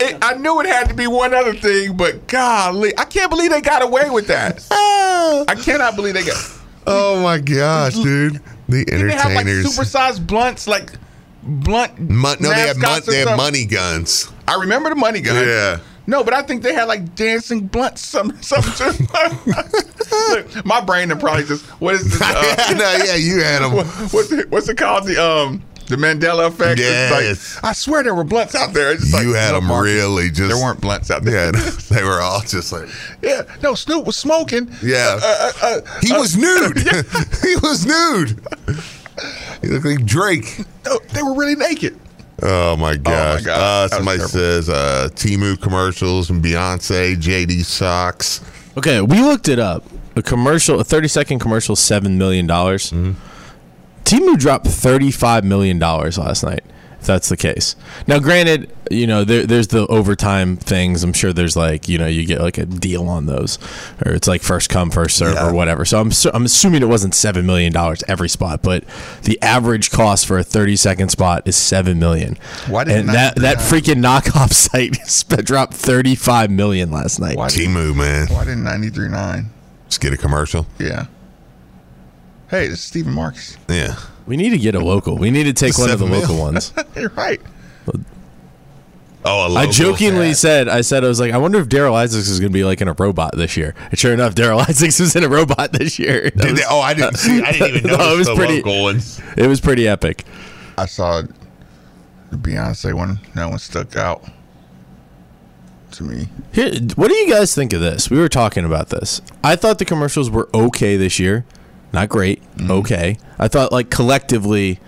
It, I knew it had to be one other thing, but golly, I can't believe they got away with that. I cannot believe they got. Oh my gosh, dude! The Didn't they have like entertainers. supersized blunts, like blunt? Mon- no, they had, mon- they money guns. I remember the money guns. Yeah. No, but I think they had like dancing blunts, some something. Look, my brain probably just what is this? Uh, no, yeah, you had 'em. What, what's it, what's it called? The um the Mandela effect. Yes. like, I swear there were blunts out there. It's just you like, had look, them Marques, really just. There weren't blunts out there. Yeah, they were all just like. Yeah, no, Snoop was smoking. Yeah. Uh, uh, uh, He uh, was nude. he was nude. He looked like Drake. No, they were really naked. Oh my gosh! God. Uh, That was somebody terrible. says uh, Temu commercials and Beyonce, JD socks. Okay, we looked it up. A commercial, a 30 second commercial, $7 million. dollars Temu dropped $35 million last night, if that's the case. Now, granted, you know, there, there's the overtime things. I'm sure there's like, you know, you get like a deal on those, or it's like first come, first serve, or whatever. So I'm, I'm assuming it wasn't $7 million every spot, but the average cost for a 30 second spot is 7 million. Why did and it that, not- that freaking knockoff site dropped 35 million last night. Why Temu, man. Why didn't 93.9? Just get a commercial. Yeah. Hey, this is Steven Marques. Yeah. We need to get a local. We need to take one of the Seven mil. local ones. You're right. Oh, a I local. jokingly said, I said, I was like, I wonder if Daryl Isaacs is going to be like in a robot this year. And sure enough, Daryl Isaacs was in a robot this year. That Did was- they- oh, I didn't see. I didn't even No, notice it was the pretty, local ones. It was pretty epic. I saw the Beyonce one. That one stuck out to me. Here, what do you guys think of this? We were talking about this. I thought the commercials were okay this year, not great. Mm-hmm. Okay, I thought like collectively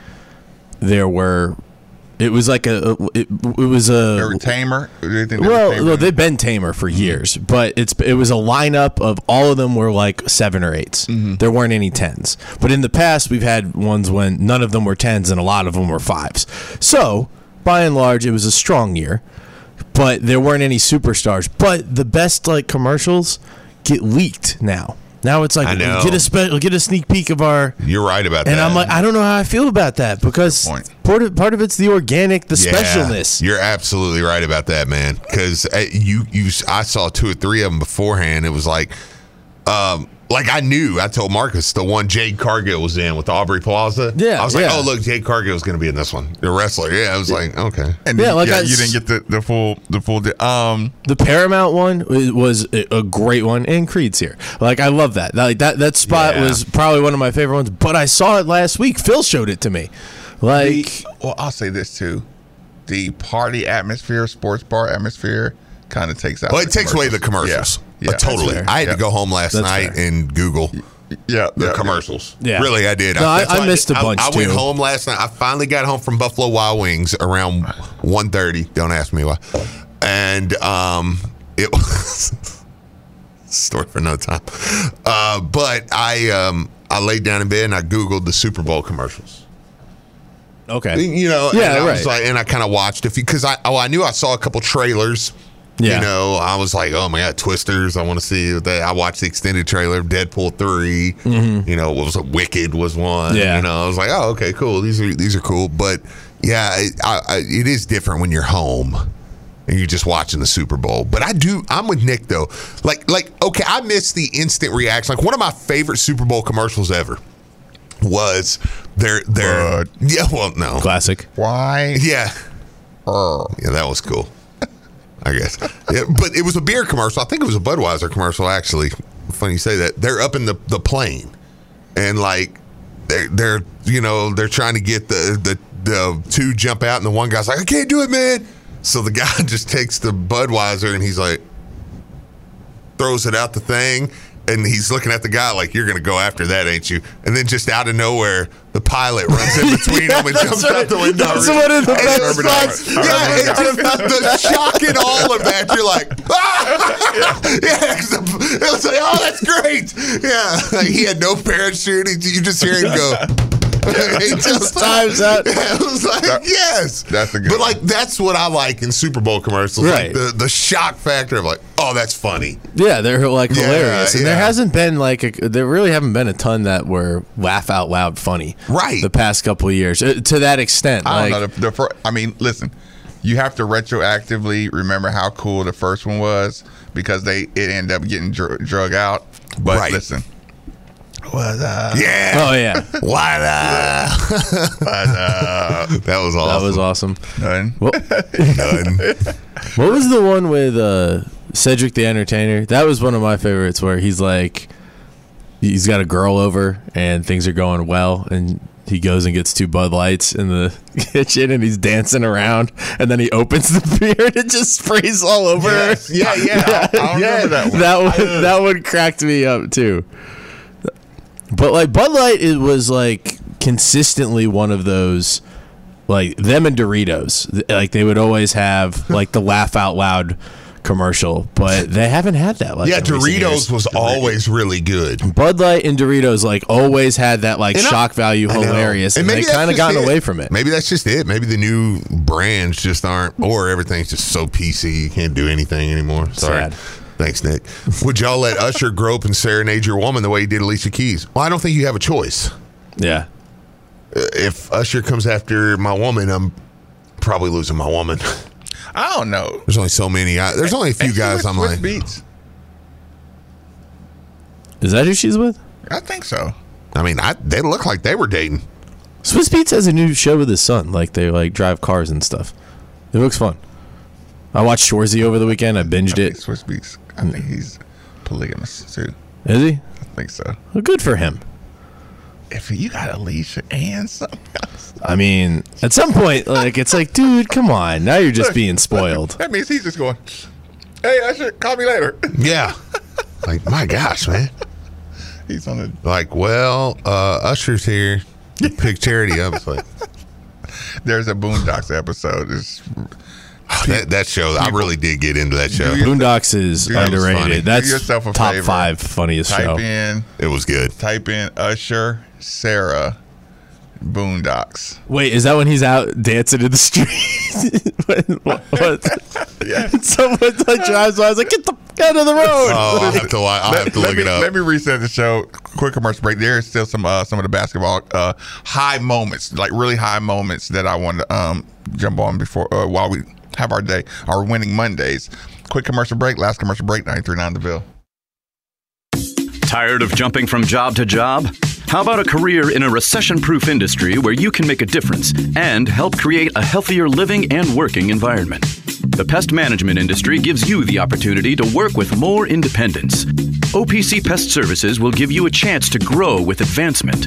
there were. It was like a. It, it was a. They were tamer. Do you think they were Well, tamer? well, they've been tamer for years, but it's it was a lineup of all of them were like seven or 8s Mm-hmm. There weren't any tens. But in the past, we've had ones when none of them were tens and a lot of them were fives. So by and large, it was a strong year. But there weren't any superstars. But the best like commercials get leaked now. Now it's like I know. get a spe- get a sneak peek of our. You're right about And that. And I'm like, I don't know how I feel about that because part of part of it's the organic, the Yeah, specialness. You're absolutely right about that, man. Because you, you, I saw two or three of them beforehand. It was like, um, like I knew. I told Marques the one Jade Cargill was in with Aubrey Plaza. Yeah, I was like, yeah. oh look, Jade Cargill's going to be in this one, the wrestler. Yeah, I was like, okay. And Yeah, yeah, like I you didn't get the, the full the full. Di- um, The Paramount one was- was a a great one, and Creed's here. Like I love that. Like that that spot Yeah. was probably one of my favorite ones. But I saw it last week. Phil showed it to me. Like the, well, I'll say this too: the party atmosphere, sports bar atmosphere, kind of takes out. Well, the it takes away the commercials. commercials. Uh, totally. I had Yeah. to go home last That's night fair. and Google. Yeah, the yeah, commercials. Yeah. really, I did. No, I- that's I missed a did- bunch, I, went too. home last night. I finally got home from Buffalo Wild Wings around 1.30. Don't ask me why. And um, it was story for another time. Uh, but I um, I laid down in bed and I googled the Super Bowl commercials. Okay. You know, Yeah, and I right. like, and I kind of watched a few because I oh I knew I saw a couple trailers. Yeah. You know, I was like, oh my god, Twisters! I want to see that. I watched the extended trailer of Deadpool 3 Mhm. You know, what was it? Wicked was one. Yeah. You know, I was like, oh okay, cool. These are these are cool. But yeah, it, I, I, it is different when you're home and you're just watching the Super Bowl. But I do. I'm with Nick though. Like like okay, I miss the instant reaction. Like one of my favorite Super Bowl commercials ever was their their yeah. Well, no classic. Why? Yeah. Yeah, that was cool. I guess. Yeah, but it was a beer commercial. I think it was a Budweiser commercial, actually. Funny you say that. They're up in the, the plane and like they're they're you know, they're trying to get the, the the two jump out and the one guy's like, I can't do it, man. So the guy just takes the Budweiser and he's like throws it out the thing and he's looking at the guy like you're gonna go after that, ain't you? And then just out of nowhere, the pilot runs in between them and jumps right. out the window. That's one of the And best spots. Yeah, it's just the, shock in all of that. You're like, ah! yeah, it was like, oh, that's great. Yeah, like he had no parachute. You just hear him go. he just times out. Yeah, it was like, yes, that's a good. But like, that's what I like in Super Bowl commercials. Right. Like the the shock factor of like, oh, that's funny. Yeah, they're like Yeah, hilarious, and there hasn't been like a, there really haven't been a ton that were laugh out loud funny, right? The past couple of years, uh, to that extent. I like, don't know. The, the fir- I mean, listen, you have to retroactively remember how cool the first one was because they it ended up getting dr- drug out. But Right. listen, was uh, Yeah. Oh yeah. What uh? uh, that was awesome. That was awesome. None. What, None. what was the one with uh, Cedric the Entertainer? That was one of my favorites, where he's like, he's got a girl over and things are going well, and he goes and gets two Bud Lights in the kitchen, and he's dancing around, and then he opens the beer and it just sprays all over Yes. her. Yeah, yeah. I- I remember that one. That one, that one cracked me up too. But like Bud Light, it was like consistently one of those, like them and Doritos. Like they would always have like the laugh out loud commercial, but they haven't had that. Like yeah, Doritos was always really good. Bud Light and Doritos like always had that like And shock value, I know. hilarious, and, they that's kind of gotten it. away from it. Maybe that's just it. Maybe the new brands just aren't, or everything's just so PC you can't do anything anymore. Sorry. Sad. Thanks, Nick. Would y'all let Usher grope and serenade your woman the way he did Alicia Keys? Well, I don't think you have a choice. Yeah. Uh, If Usher comes after my woman, I'm probably losing my woman. I don't know. There's only so many. I, there's only a few Ain't guys with I'm Swiss like, Beats. Is that who she's with? I think so. I mean, I, they look like they were dating. Swizz Beatz has a new show with his son. Like they like drive cars and stuff. It looks fun. I watched Shoresy over the weekend. I binged it. Swizz Beatz. I think he's polygamous too. Is he? I think so. Well, good for him. If you got Alicia and something else, I mean, at some point, like it's like, dude, come on. Now you're just being spoiled. that means he's just going. Hey, I should call me later. Yeah. like, my gosh, man. He's on the. Like, well, uh, Usher's here. Pick charity up. It's like, There's a Boondocks episode. It's that, that show, I really did get into that show. Boondocks is Dude, that was underrated. funny. That's Do yourself a top favor. five funniest type show. in, It was good. type in Usher, Sarah, Boondocks. Wait, is that when he's out dancing in the street? When- what, what? Yeah. Someone like drives by. I was like, get the out of the road. Oh, I'll have to, li- I'll have to let look me, it up. Let me reset the show. Quick commercial break. There is still some uh, some of the basketball uh, high moments, like really high moments that I want to um, jump on before uh, while we have our day, our winning Mondays. Quick commercial break. Last commercial break. Ninety three nine the Ville. Tired of jumping from job to job? How about a career in a recession proof industry where you can make a difference and help create a healthier living and working environment? The pest management industry gives you the opportunity to work with more independence. OPC Pest Services will give you a chance to grow with advancement.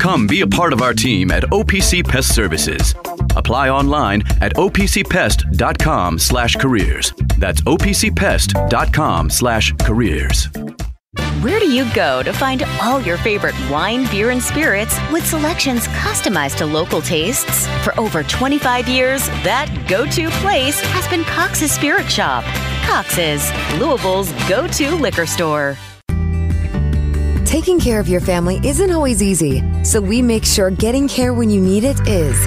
Come be a part of our team at OPC Pest Services. Apply online at opcpest.com slash careers. That's opcpest.com slash careers. Where do you go to find all your favorite wine, beer, and spirits with selections customized to local tastes? For over 25 years, that go to place has been Cox's Spirit Shop. Cox's, Louisville's go to liquor store. Taking care of your family isn't always easy, so we make sure getting care when you need it is.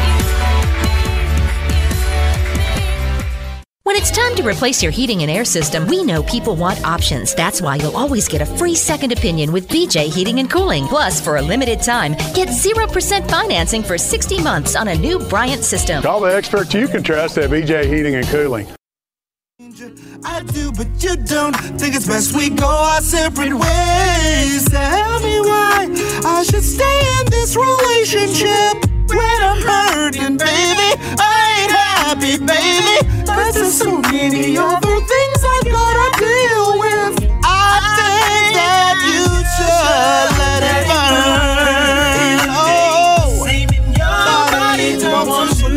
It's time to replace your heating and air system, we know people want options. That's why you'll always get a free second opinion with BJ Heating and Cooling. Plus, for a limited time, get 0% financing for 60 months on a new Bryant system. Call the experts you can trust at BJ Heating and Cooling. I do, but you don't think it's best we go our separate ways. Tell me why I should stay in this relationship when I'm hurting, baby. I ain't happy, baby. Cause there's so many other things I gotta deal with. I think that you should let it burn. Oh, body wants you,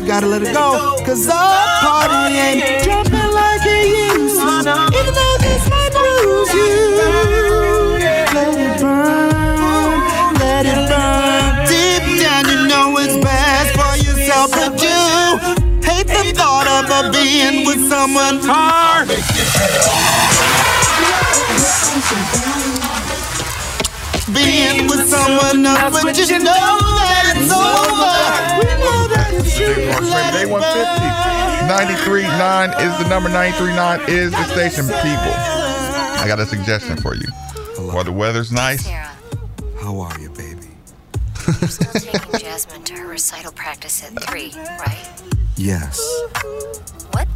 you gotta let it go. Cause our party ain't jumping like it used to. Even though this with someone hard. Being with someone else, but you know that it's over. We know that it's true. Day 150. 93.9 is the number. 93.9 is the station. People, I got a suggestion for you. While the weather's nice, How are you, baby? taking Jasmine to her recital practice at 3, right? Yes. What?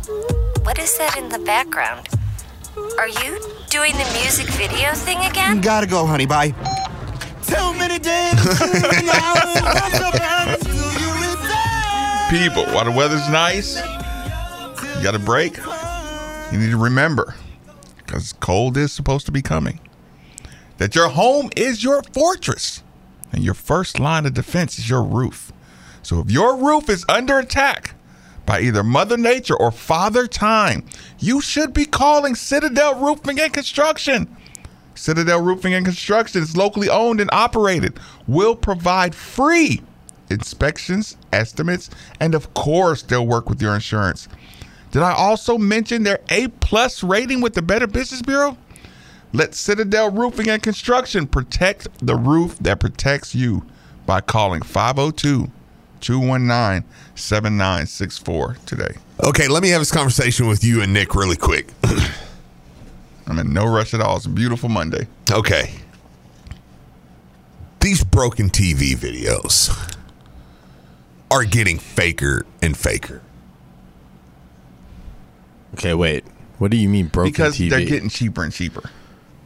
What is that in the background? Are you doing the music video thing again? Gotta go, honey. Bye. Too many days. people, while the weather's nice, you got a break. You need to remember, because cold is supposed to be coming, that your home is your fortress, and your first line of defense is your roof. So if your roof is under attack by either Mother Nature or Father Time, you should be calling Citadel Roofing and Construction. Citadel Roofing and Construction is locally owned and operated, will provide free inspections, estimates, and of course, they'll work with your insurance. Did I also mention their A plus rating with the Better Business Bureau? Let Citadel Roofing and Construction protect the roof that protects you by calling 502 219 7964 today. Okay, let me have this conversation with you and Nick really quick. I'm in no rush at all. It's a beautiful Monday. Okay. These broken TV videos are getting faker and faker. Okay, wait. What do you mean broken Because TV? they're getting cheaper and cheaper.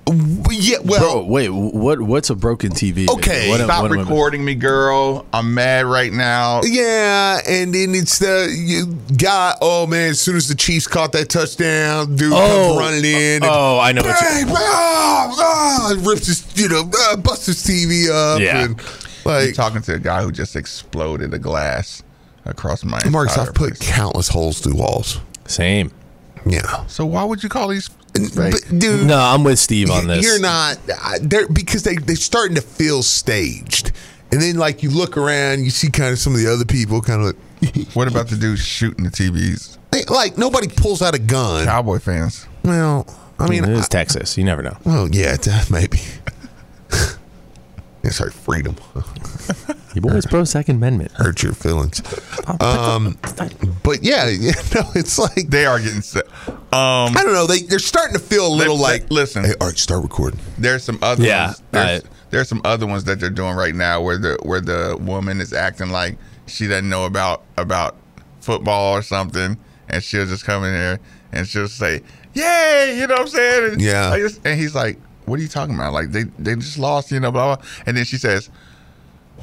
Yeah, well, Bro, wait. What? What's a broken TV? Okay, What, Stop what recording me, girl. I'm mad right now. Yeah, and then it's the you guy. Oh man! As soon as the Chiefs caught that touchdown, dude Oh, comes running in. And, oh, I know what you- Bang, ah, ah, rips his, you know, uh, busts his TV up. Yeah. and Like like talking to a guy who just exploded a glass across my. Entire I've put countless holes through walls. Same. Yeah, So why would you call these? but dude, No, I'm with Steve on this. You're not. I- They're because they they're starting to feel staged, and then like you look around, you see kind of some of the other people kind of like, What about the dude shooting the TVs? like nobody pulls out a gun. Cowboy fans. Well, I mean, it is I- Texas. You never know. Well, yeah, uh, maybe. yeah, sorry, freedom. You boys pro Second Amendment. Hurt your feelings. Um, but yeah, yeah, no, it's like They are getting set. Um, I don't know. They they're starting to feel a little Let- like. let- listen. Hey, all right, start recording. There's some other Yeah, ones. There's, I- there's some other ones that they're doing right now where the where the woman is acting like she doesn't know about about football or something, and she'll just come in here and she'll say, "Yay!" You know what I'm saying? And Yeah. I just- and he's like, "What are you talking about? Like they they just lost, you know, blah blah." And then she says,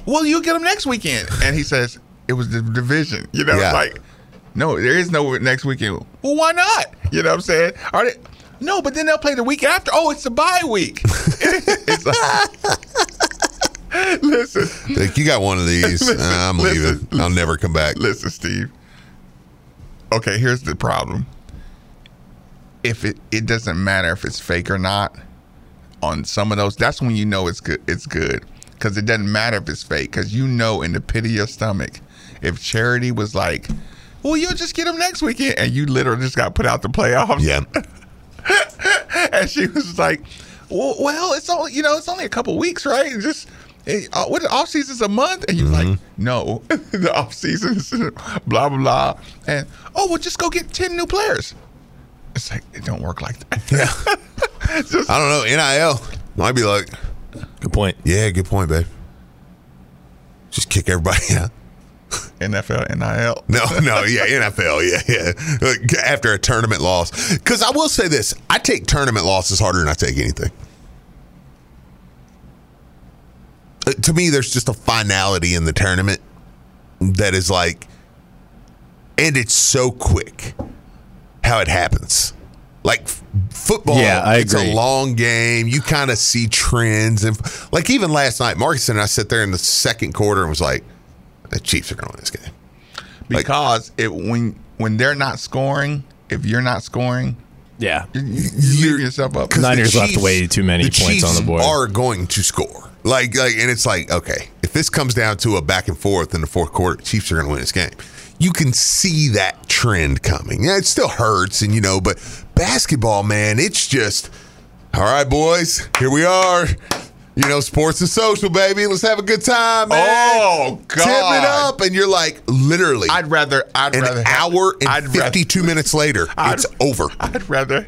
well, you'll get them next weekend. And he says, it was the division. You know, Yeah. like, no, there is no next weekend. Well, why not? You know what I'm saying? Are they? No, but then they'll play the week after. Oh, it's the bye week. it's like, listen, Like, you got one of these. Listen, Uh, I'm listen, leaving. I'll never come back. listen, Steve. Okay, here's the problem. If it it doesn't matter if it's fake or not, on some of those, that's when you know it's good. It's good because it doesn't matter if it's fake because you know in the pit of your stomach, if Charity was like, "Well, you'll just get them next weekend," and you literally just got put out the playoffs. Yeah. and she was like, well, well, it's only you know, it's only a couple weeks, right? It's just eh, uh, what off season's a month, and you're like, no, the off season is blah blah blah, and oh, well, just go get ten new players. It's like it don't work like that. Yeah. I don't know. NIL might be like. Good point. Yeah, good point, babe. Just kick everybody out. NFL, NIL. No, no, yeah, NFL, yeah, yeah. After a tournament loss, because I will say this: I take tournament losses harder than I take anything. Uh, to me, there's just a finality in the tournament that is like, and it's so quick how it happens. Like football, Yeah, I it's agree. a long game. You kind of see trends, and like even last night, Marques and I sat there in the second quarter and was like, "The Chiefs are going to win this game." because it when when they're not scoring, if you're not scoring, yeah, you, you, you yourself up the Niners left Chiefs- way too many the points on the board. Are going to score like like, and it's like okay, if this comes down to a back and forth in the fourth quarter, Chiefs are going to win this game. You can see that trend coming. Yeah, it still hurts, and you know, but basketball, man, it's just all right, boys. Here we are. You know, sports and social, baby. Let's have a good time, man. Oh, Tip it God. up, and you're like, literally. I'd rather I'd an rather hour and I'd rather- 52 minutes later, I'd- it's over. I'd rather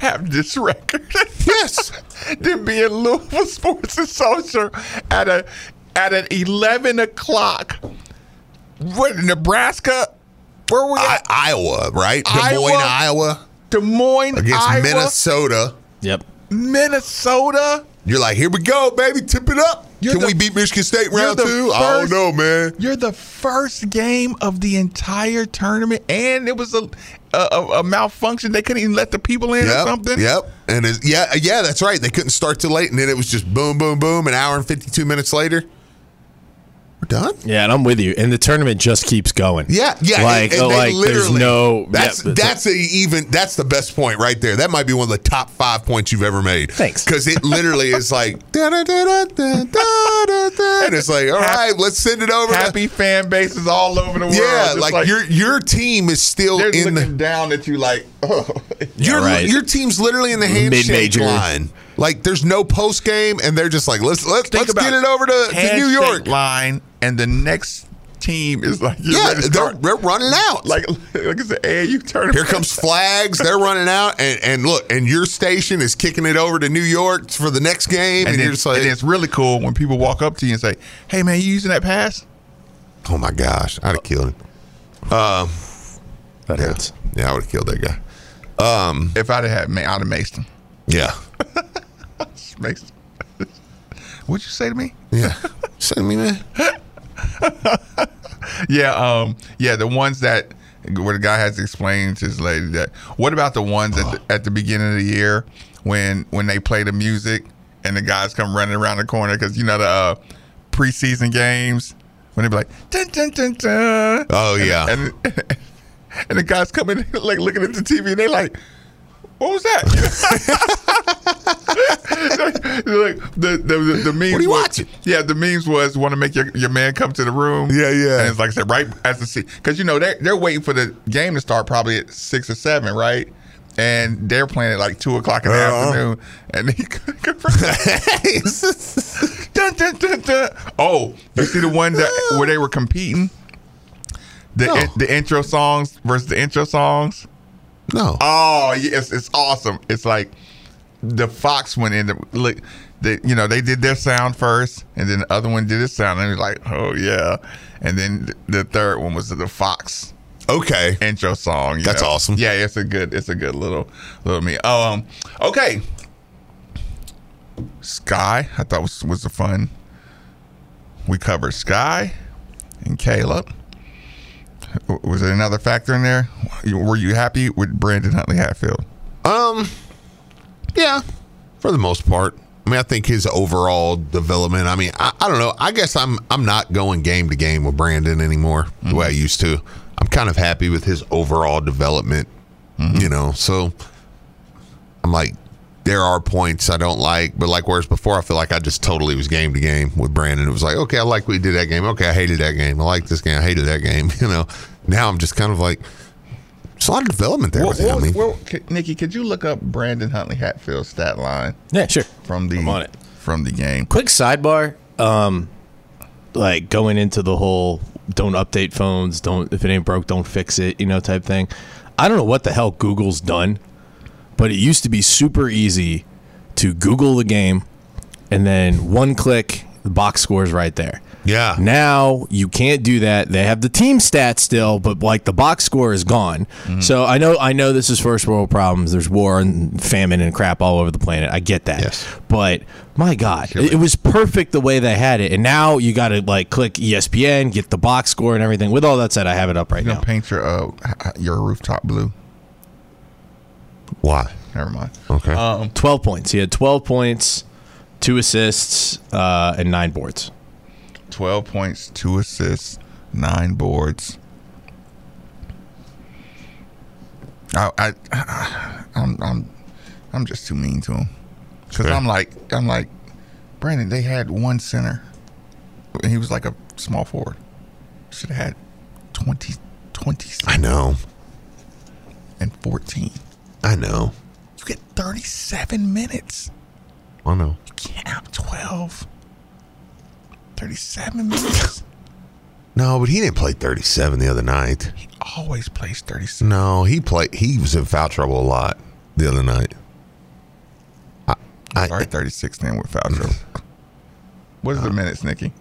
have this record. Yes. than be in Louisville Sports and Social at a at an eleven o'clock. What Nebraska? Where were we I, at? Iowa, right? Des Iowa? Moines, Iowa, Des Moines, against Iowa, Minnesota. Yep. Minnesota. You're like, here we go, baby. Tip it up. You're Can the- we beat Michigan State round the two? I don't know, man. You're the first game of the entire tournament, and it was a a, a, a malfunction. They couldn't even let the people in or Yep. something. Yep. And yeah, yeah, that's right. They couldn't start too late, and then it was just boom, boom, boom. An hour and 52 minutes later, we're done. Yeah, and I'm with you. And the tournament just keeps going. Yeah, yeah. Like, and, oh, and like there's no. That's yeah, that's, that's a even. That's the best point right there. That might be one of the top five points you've ever made. Thanks. Because it literally is like da da da da da da da, and it's like, all right, let's send it over. Happy to, fan bases all over the world. Yeah, like, like, your your team is still in looking the, down at you like, oh, your right. your team's literally in the handshake Mid-major. line. Like there's no post game, and they're just like, let's let's Think let's get it over to, to New York. line, and the next team is like, Yeah, they're, they're running out. like, like it's an AAU tournament. Here comes flags. They're running out, and, and look, and your station is kicking it over to New York for the next game, and, and, you're just like, and it's really cool when people walk up to you and say, "Hey, man, you using that pass?" oh my gosh, I'd have killed him. Um, That yeah, hurts. yeah, I would have killed that guy. Um, If I'd have had, I'd have maced him. yeah, Him. What'd you say to me? yeah. Send me, man. Yeah, um, yeah, the ones that where the guy has to explain to his lady that. What about the ones at the, at the beginning of the year when when they play the music and the guys come running around the corner because you know the uh, preseason games when they be like dun dun dun dun. Oh yeah. and and the guys come in like looking at the TV and they're like, "What was that?" Like the the the, the memes. What are you was- watching? Yeah, the memes was want to make your, your man come to the room. Yeah, yeah. And it's like I said, right as the seat because you know they're they're waiting for the game to start probably at six or seven, right? And they're playing at like two o'clock in the Uh-huh. afternoon, and he dun, dun, dun, dun. Oh, you see the one that where they were competing? The No. the intro songs versus the intro songs. no. Oh, yes, it's awesome. It's like the Fox went in. The, look, they, you know, they did their sound first, and then the other one did his sound, and it was like, oh yeah. And then the third one was the Fox Okay. intro song. That's know. awesome. Yeah, it's a good, it's a good little little me. Oh, um, okay. Skyy, I thought was was a fun we covered Skyy and Kaleb. Was there another factor in there? Were you happy with Brandon Huntley Hatfield? Um, yeah, for the most part. I mean, I think his overall development. I mean, I, I don't know. I guess I'm I'm not going game to game with Brandon anymore the way I used to. I'm kind of happy with his overall development. Mm-hmm. You know, so I'm like, there are points I don't like, but like whereas before, I feel like I just totally was game to game with Brandon. It was like, okay, I like what he did that game. Okay, I hated that game. I like this game. I hated that game. You know, now I'm just kind of like, there's a lot of development there What- with him. I what- mean, what- Nikki, could you look up Brandon Huntley Hatfield's stat line? Yeah, sure. From the on it. from the game. Quick sidebar. Um, like going into the whole don't update phones, don't if it ain't broke, don't fix it, you know, type thing. I don't know what the hell Google's done, but it used to be super easy to Google the game and then one click, the box score's right there. Yeah. Now you can't do that. They have the team stats still, but like the box score is gone. So I know I know this is first world problems. There's war and famine and crap all over the planet. I get that. Yes. But my God, it, it was perfect the way they had it. And now you got to like click ESPN, get the box score and everything. With all that said, I have it up right You now. gonna paint your uh your rooftop blue? Why? Never mind. Okay. Um, 12 points. He had 12 points, two assists, uh, and nine boards. Twelve points, two assists, nine boards. I, I I'm I'm I'm just too mean to him because Okay. I'm like I'm like Brandon. They had one center, and he was like a small forward. Should have had 20, 20 I know. and fourteen. I know. You get thirty seven minutes. I know. You can't have 12. 37 minutes. No, but he didn't play 37 the other night. He always plays 37. No, he played. He was in foul trouble a lot the other night. I, I, Sorry, 36 then with foul trouble. What is the minutes, Nikki?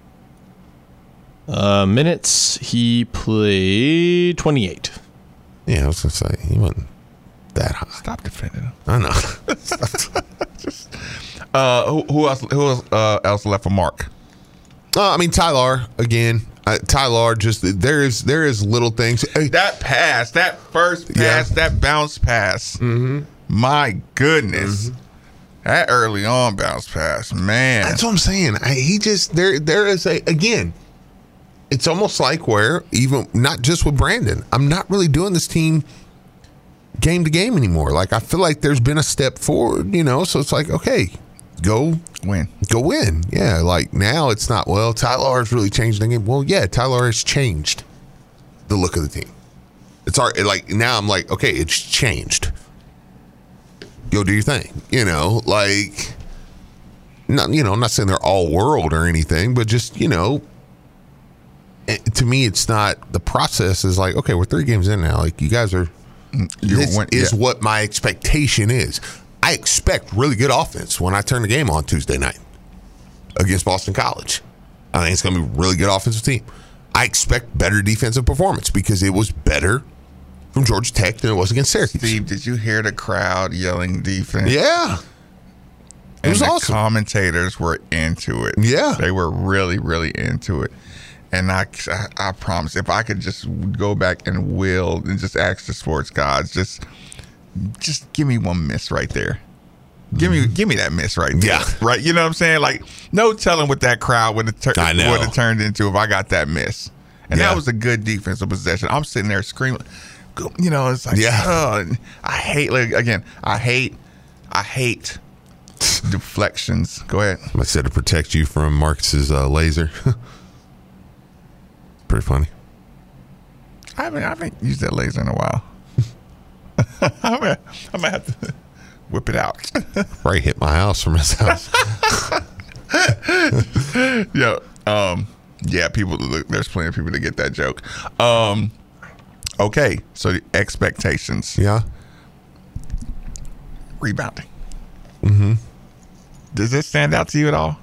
Uh, minutes, he played 28. Yeah, I was gonna say he wasn't that high. Stop defending him. I know. Uh, who, who else? Who else, uh, else left for Mark? Uh, I mean, Ty-Laur again. Uh, Ty-Laur just there is there is little things. Hey, That pass, that first pass, that bounce pass. Mm-hmm. My goodness, that early on bounce pass, man. That's what I'm saying. I, he just there there is a again. It's almost like where even not just with Brandon, I'm not really doing this team game to game anymore. Like I feel like there's been a step forward, you know. So it's like okay, go win, go win. Yeah, like now it's not well. Ty-Laur has really changed the game. Well, yeah, Ty-Laur has changed the look of the team. It's our like now I'm like okay, it's changed. Go do your thing, you know, like not you know, I'm not saying they're all world or anything, but just you know, eh, to me, it's not the process. Is like okay, we're three games in now. Like you guys are. You this went- is yeah. what my expectation is. I expect really good offense when I turn the game on Tuesday night against Boston College. I think it's going to be a really good offensive team. I expect better defensive performance because it was better from Georgia Tech than it was against Syracuse. Steve, did you hear the crowd yelling defense? Yeah. It and was the awesome. commentators were into it. Yeah. They were really, really into it. And I, I, I promise, if I could just go back and will and just ask the sports gods, just, just give me one miss right there. Give me, give me that miss right there. Mm-hmm. Yeah. right. You know what I'm saying? Like, no telling what that crowd would have tur- would have turned into if I got that miss. And Yeah. that was a good defensive possession. I'm sitting there screaming, you know, it's like, Yeah. oh, I hate, like, again, I hate, I hate deflections. Go ahead. I said to protect you from Marques's uh, laser. Pretty funny. I haven't, I haven't used that laser in a while. I'm gonna, I'm gonna have to whip it out. Right hit my house from his house. yeah, um, yeah. People, look, there's plenty of people to get that joke. Um, okay, so the expectations. Yeah. Rebounding. Mm-hmm. Does this stand out to you at all?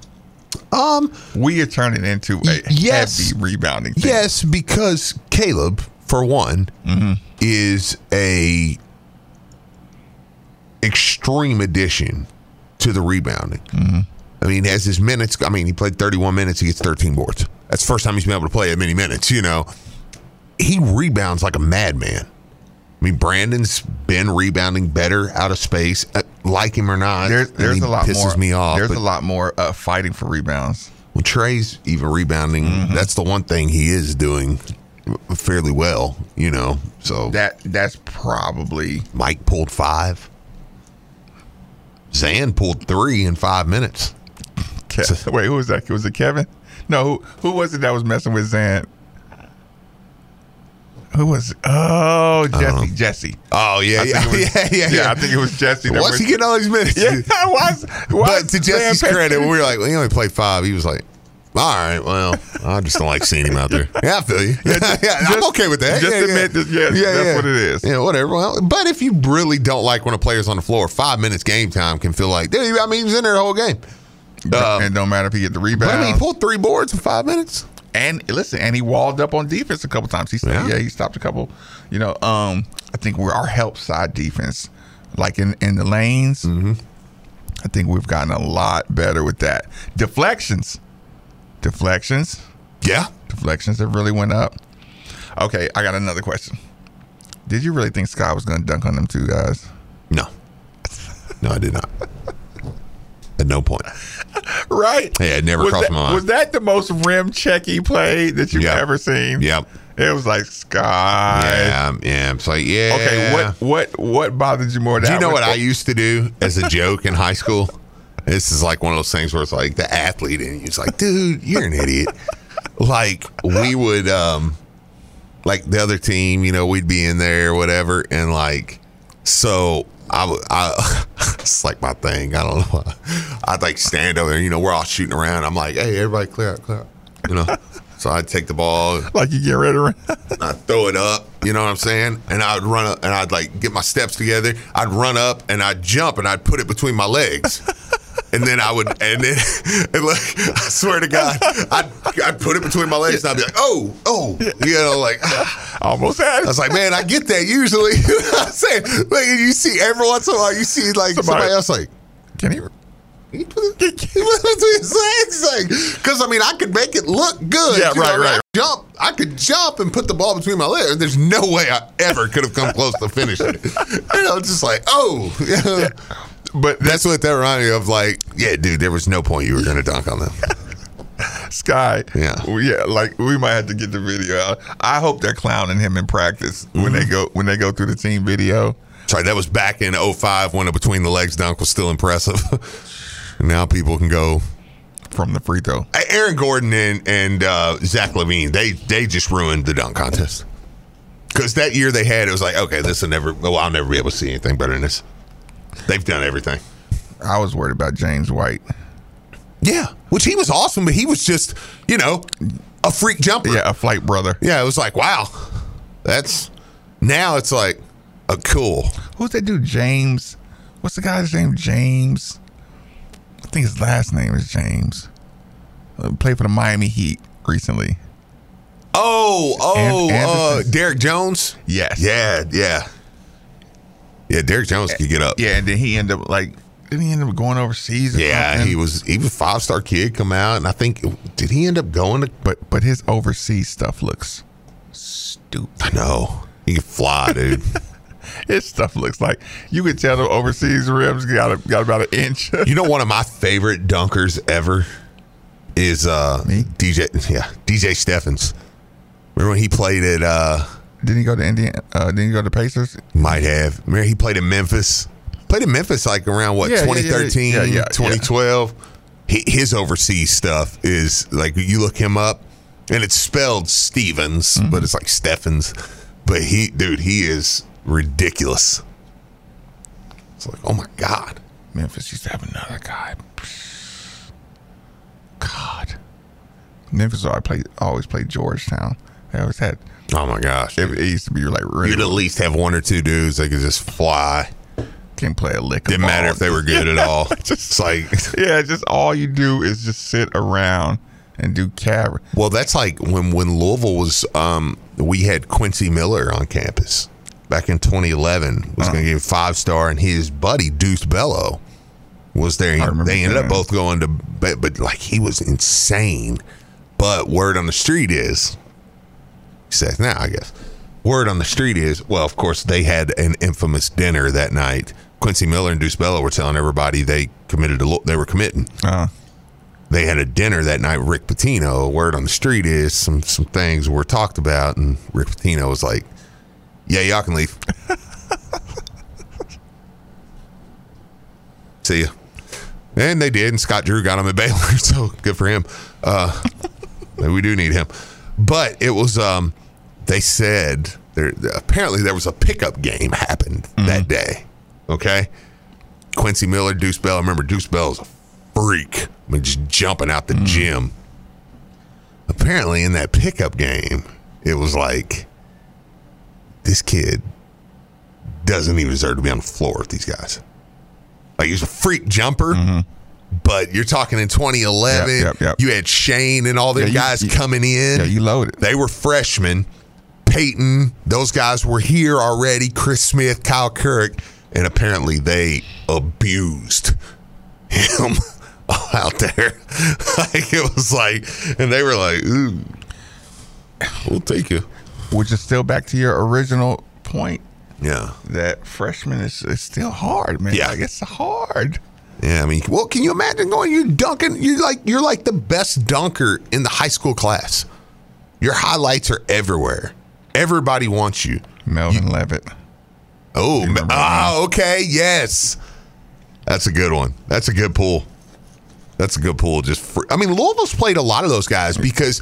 Um, we are turning into a yes. heavy rebounding. Team. Yes, because Kaleb, for one, Mm-hmm. is a extreme addition to the rebounding. Mm-hmm. I mean, has his minutes. I mean, he played 31 minutes. He gets 13 boards. That's the first time he's been able to play that many minutes. You know, he rebounds like a madman. I mean, Brandon's been rebounding better out of space, uh, like him or not. There's, and there's he a lot pisses more. me off. There's a lot more uh, fighting for rebounds. Well, Tre's even rebounding. Mm-hmm. That's the one thing he is doing fairly well, you know. So that that's probably Mike pulled five. Zan pulled three in five minutes. Ke- Wait, who was that? Was it Kevin? No, who, who was it that was messing with Zan? Who was? It? Oh, uh-huh. Jesse. Jesse. Oh yeah, yeah, was- yeah, yeah, yeah. I think it was Jesse. that What's was- he getting all these minutes? Yeah, why but to Jesse's credit, we were like, well, he only played five. He was like, all right, well, I just don't like seeing him out there. Yeah, I feel you. Yeah, I'm okay with that. just yeah, admit that, yeah, that's what it is. Yeah, whatever. Well, but if you really don't like when a player's on the floor, five minutes game time can feel like, dude, I mean, he was in there the whole game. Um, it don't matter if he get the but rebound. I mean, he pulled three boards in five minutes. And listen, and he walled up on defense a couple times. He said, Yeah. yeah. he stopped a couple. You know, um, I think we're our help side defense, like in in the lanes. Mm-hmm. I think we've gotten a lot better with that. Deflections, deflections, yeah, deflections have really went up. Okay, I got another question. Did you really think Scott was going to dunk on them two guys? No, no, I did not. At no point. Right? Yeah, it never was crossed that, my mind. Was that the most rim checky play that you've Yep. ever seen? Yep. It was like Scott. Yeah, yeah. It's like, yeah. Okay, what what what bothered you more? Do you know what I used to do as a joke in high school? This is like one of those things where it's like the athlete and he's like, dude, you're an idiot. Like we would um like the other team, you know, we'd be in there or whatever, and like so I, it's like my thing. I don't know. I'd like stand over there, you know, we're all shooting around. I'm like, hey, everybody clear out, clear out. You know. So I'd take the ball, like you get ready to run. I'd throw it up, you know what I'm saying? And I'd run up and I'd like get my steps together. I'd run up and I'd jump and I'd put it between my legs. And then I would, and then, and like, I swear to God, I'd, I'd put it between my legs and I'd be like, oh, oh, you know, like, almost had it. I was like, man, I get that usually. you know what I'm saying? Like, you see every once in a while, you see like somebody, Somebody- else like, Can he? he put it between his legs, like, because I mean, I could make it look good. Yeah, you know right, I right. I Jump, I could jump and put the ball between my legs. There's no way I ever could have come close to finishing it. You know, it's just like, oh, yeah. But that's what that reminded me of. Like, yeah, dude, there was no point you were going to dunk on them. Skyy. Yeah. Yeah, like we might have to get the video out. I hope they're clowning him in practice when they go when they go through the team video. Sorry, that was back in 05 when a between the legs dunk was still impressive. now people can go from the free throw. Aaron Gordon and and uh, Zach LaVine, they they just ruined the dunk contest. Because that year they had, it was like, okay, this will never. Well, I'll never be able to see anything better than this. They've done everything. I was worried about James White. Yeah, which he was awesome, but he was just, you know, a freak jumper. Yeah, a flight brother. Yeah, it was like, wow, that's now it's like a cool. Who's that dude? James. What's the guy's name? James. I think his last name is James. Uh, played for the Miami Heat recently. Oh, oh, An- uh, Derrick Jones. Yes. Yeah, yeah, yeah. Derrick Jones could get up. Yeah, and then he ended up like didn't he end up going overseas? Or Yeah, something? he was he was five star kid come out, and I think did he end up going to? But but his overseas stuff looks stupid. I know he can fly, dude. His stuff looks like you could tell the overseas rims got a, got about an inch. you know, one of my favorite dunkers ever is uh DJ. Yeah, DJ Steffens. Remember when he played at? uh Didn't he go to Indiana? Uh, didn't he go to Pacers? Might have. Remember he played in Memphis. Played in Memphis like around what Yeah, yeah, yeah, 2013, yeah, yeah, yeah. 2012. He, his overseas stuff is like you look him up, and it's spelled Stevens, Mm-hmm. but it's like Steffens. But he, dude, he is ridiculous. It's like, oh my god. Memphis used to have another guy. God, Memphis always played always played Georgetown. They always had. Oh my gosh. It, it used to be like really. You'd at least have one or two dudes that could just fly. Can't play a lick. Didn't matter if they were good at all. Just- it's like yeah, just all you do is just sit around and do cab. Well, that's like when when Louisville was. Um, we had Quincy Miller on campus back in 2011. Was going to give five star, and his buddy Deuce Bello was there. They ended up both going to, but, but like he was insane. But word on the street is, says now, I guess. Word on the street is, well, of course, they had an infamous dinner that night. Quincy Miller and Deuce Bello were telling everybody they committed to, they were committing. Uh, They had a dinner that night. with Rick Pitino. Word on the street is some some things were talked about, and Rick Pitino was like, "Yeah, y'all can leave. See ya." And they did, and Scott Drew got him at Baylor, so good for him. Uh, we do need him, but it was. Um, they said there apparently there was a pickup game happened mm-hmm. that day. Okay, Quincy Miller, Deuce Bell. I Remember, Deuce Bell's a freak. I mean, just jumping out the mm. gym. Apparently, in that pickup game, it was like this kid doesn't even deserve to be on the floor with these guys. Like he's a freak jumper, mm-hmm. But you're talking in 2011. Yep, yep, yep. You had Chane and all them Yeah, guys you- coming in. yeah, you loaded. They were freshmen. Peyton, those guys were here already. Chris Smith, Kyle Kuric, and apparently they abused him out there. like it was like, and they were like, "Ooh, we'll take you." Which is still back to your original point. Yeah, that freshman is, is still hard, man. Yeah. like, it's hard. Yeah, I mean, well, can you imagine going? You dunking. You're like you're like the best dunker in the high school class. Your highlights are everywhere. Everybody wants you. Melvin Levett. Oh, ah, okay, yes, that's a good one. That's a good pull. That's a good pull. Just for, I mean, Louisville's played a lot of those guys because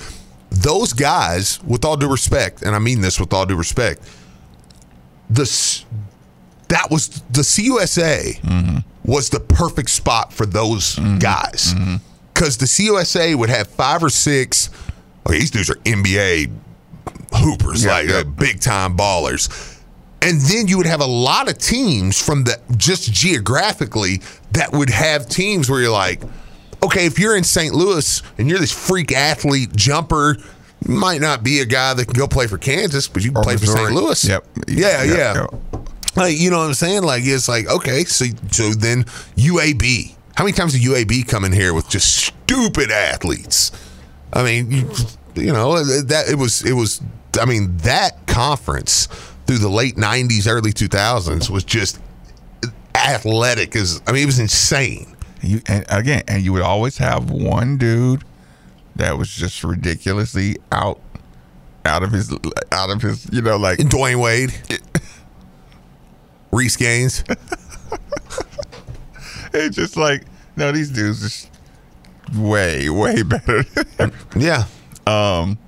those guys, with all due respect, and I mean this with all due respect, this that was the CUSA mm-hmm. was the perfect spot for those mm-hmm. guys mm-hmm. because the CUSA would have five or six. Oh, these dudes are NBA hoopers, Yeah, like yeah. big time ballers. And then you would have a lot of teams from the just geographically that would have teams where you're like, okay, if you're in St. Louis and you're this freak athlete jumper, you might not be a guy that can go play for Kansas, but you can Or play for St. Louis. Yep. Yeah, Yep, yeah. yep. Like, you know what I'm saying? Like it's like okay, so so then UAB. How many times did UAB come in here with just stupid athletes? I mean, you, you know that it was it was. I mean that conference through the late '90s, early 2000s was just athletic. As I mean, it was insane. You and again, and you would always have one dude that was just ridiculously out, out of his, out of his, you know, like Dwyane Wade, Reece Gaines. it's just like no, these dudes just way, way better. yeah. Um,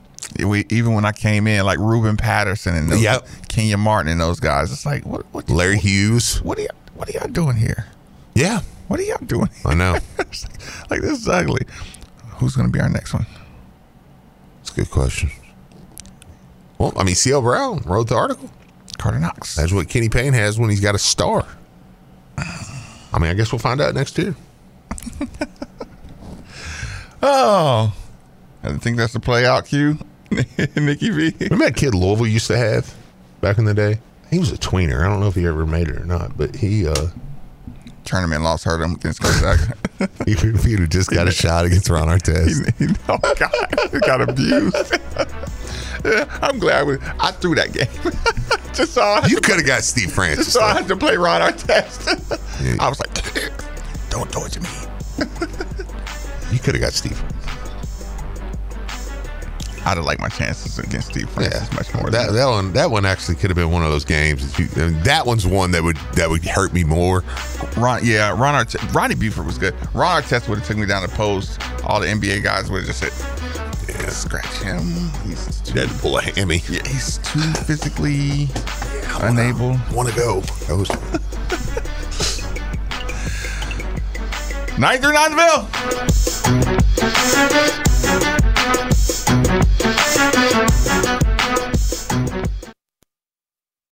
we even when I came in, like Ruben Patterson and those, Yep. Kenyon Martin and those guys, it's like what, what, Larry Hughes. what are y'all, what are y'all doing here? Yeah, What are y'all doing? I know. like this is ugly. Who's gonna be our next one? It's a good question. Well, I mean, C.L. Brown wrote the article. Carter Knox. That's what Kenny Payne has when he's got a star. I mean, I guess we'll find out next year. Oh, I think that's the play out cue. Nikki V. Remember that kid Louisville used to have back in the day? He was a tweener. I don't know if he ever made it or not, but he uh Tournament loss hurt him against Gonzaga. he, he would have just got a shot against Ron Artest. he, oh God, he got abused. I'm glad we, I threw that game. just so I You could have got Steve Just Francis. so I though. had to play Ron Artest. Yeah. I was like, don't do it to me. You could have got Steve. I'd have liked my chances against Steve Francis much more. That that one that one actually could have been one of those games. That, you, and that one's one that would that would hurt me more. Ron, yeah, Ron Artest, Ronnie Buford was good. Ron Artest would have took me down the post. All the NBA guys would have just said, yeah, scratch him. He's too, Had to pull a hammy. yeah, he's too physically unable. Want to go? Goes. Nine through Nineville. Thank you.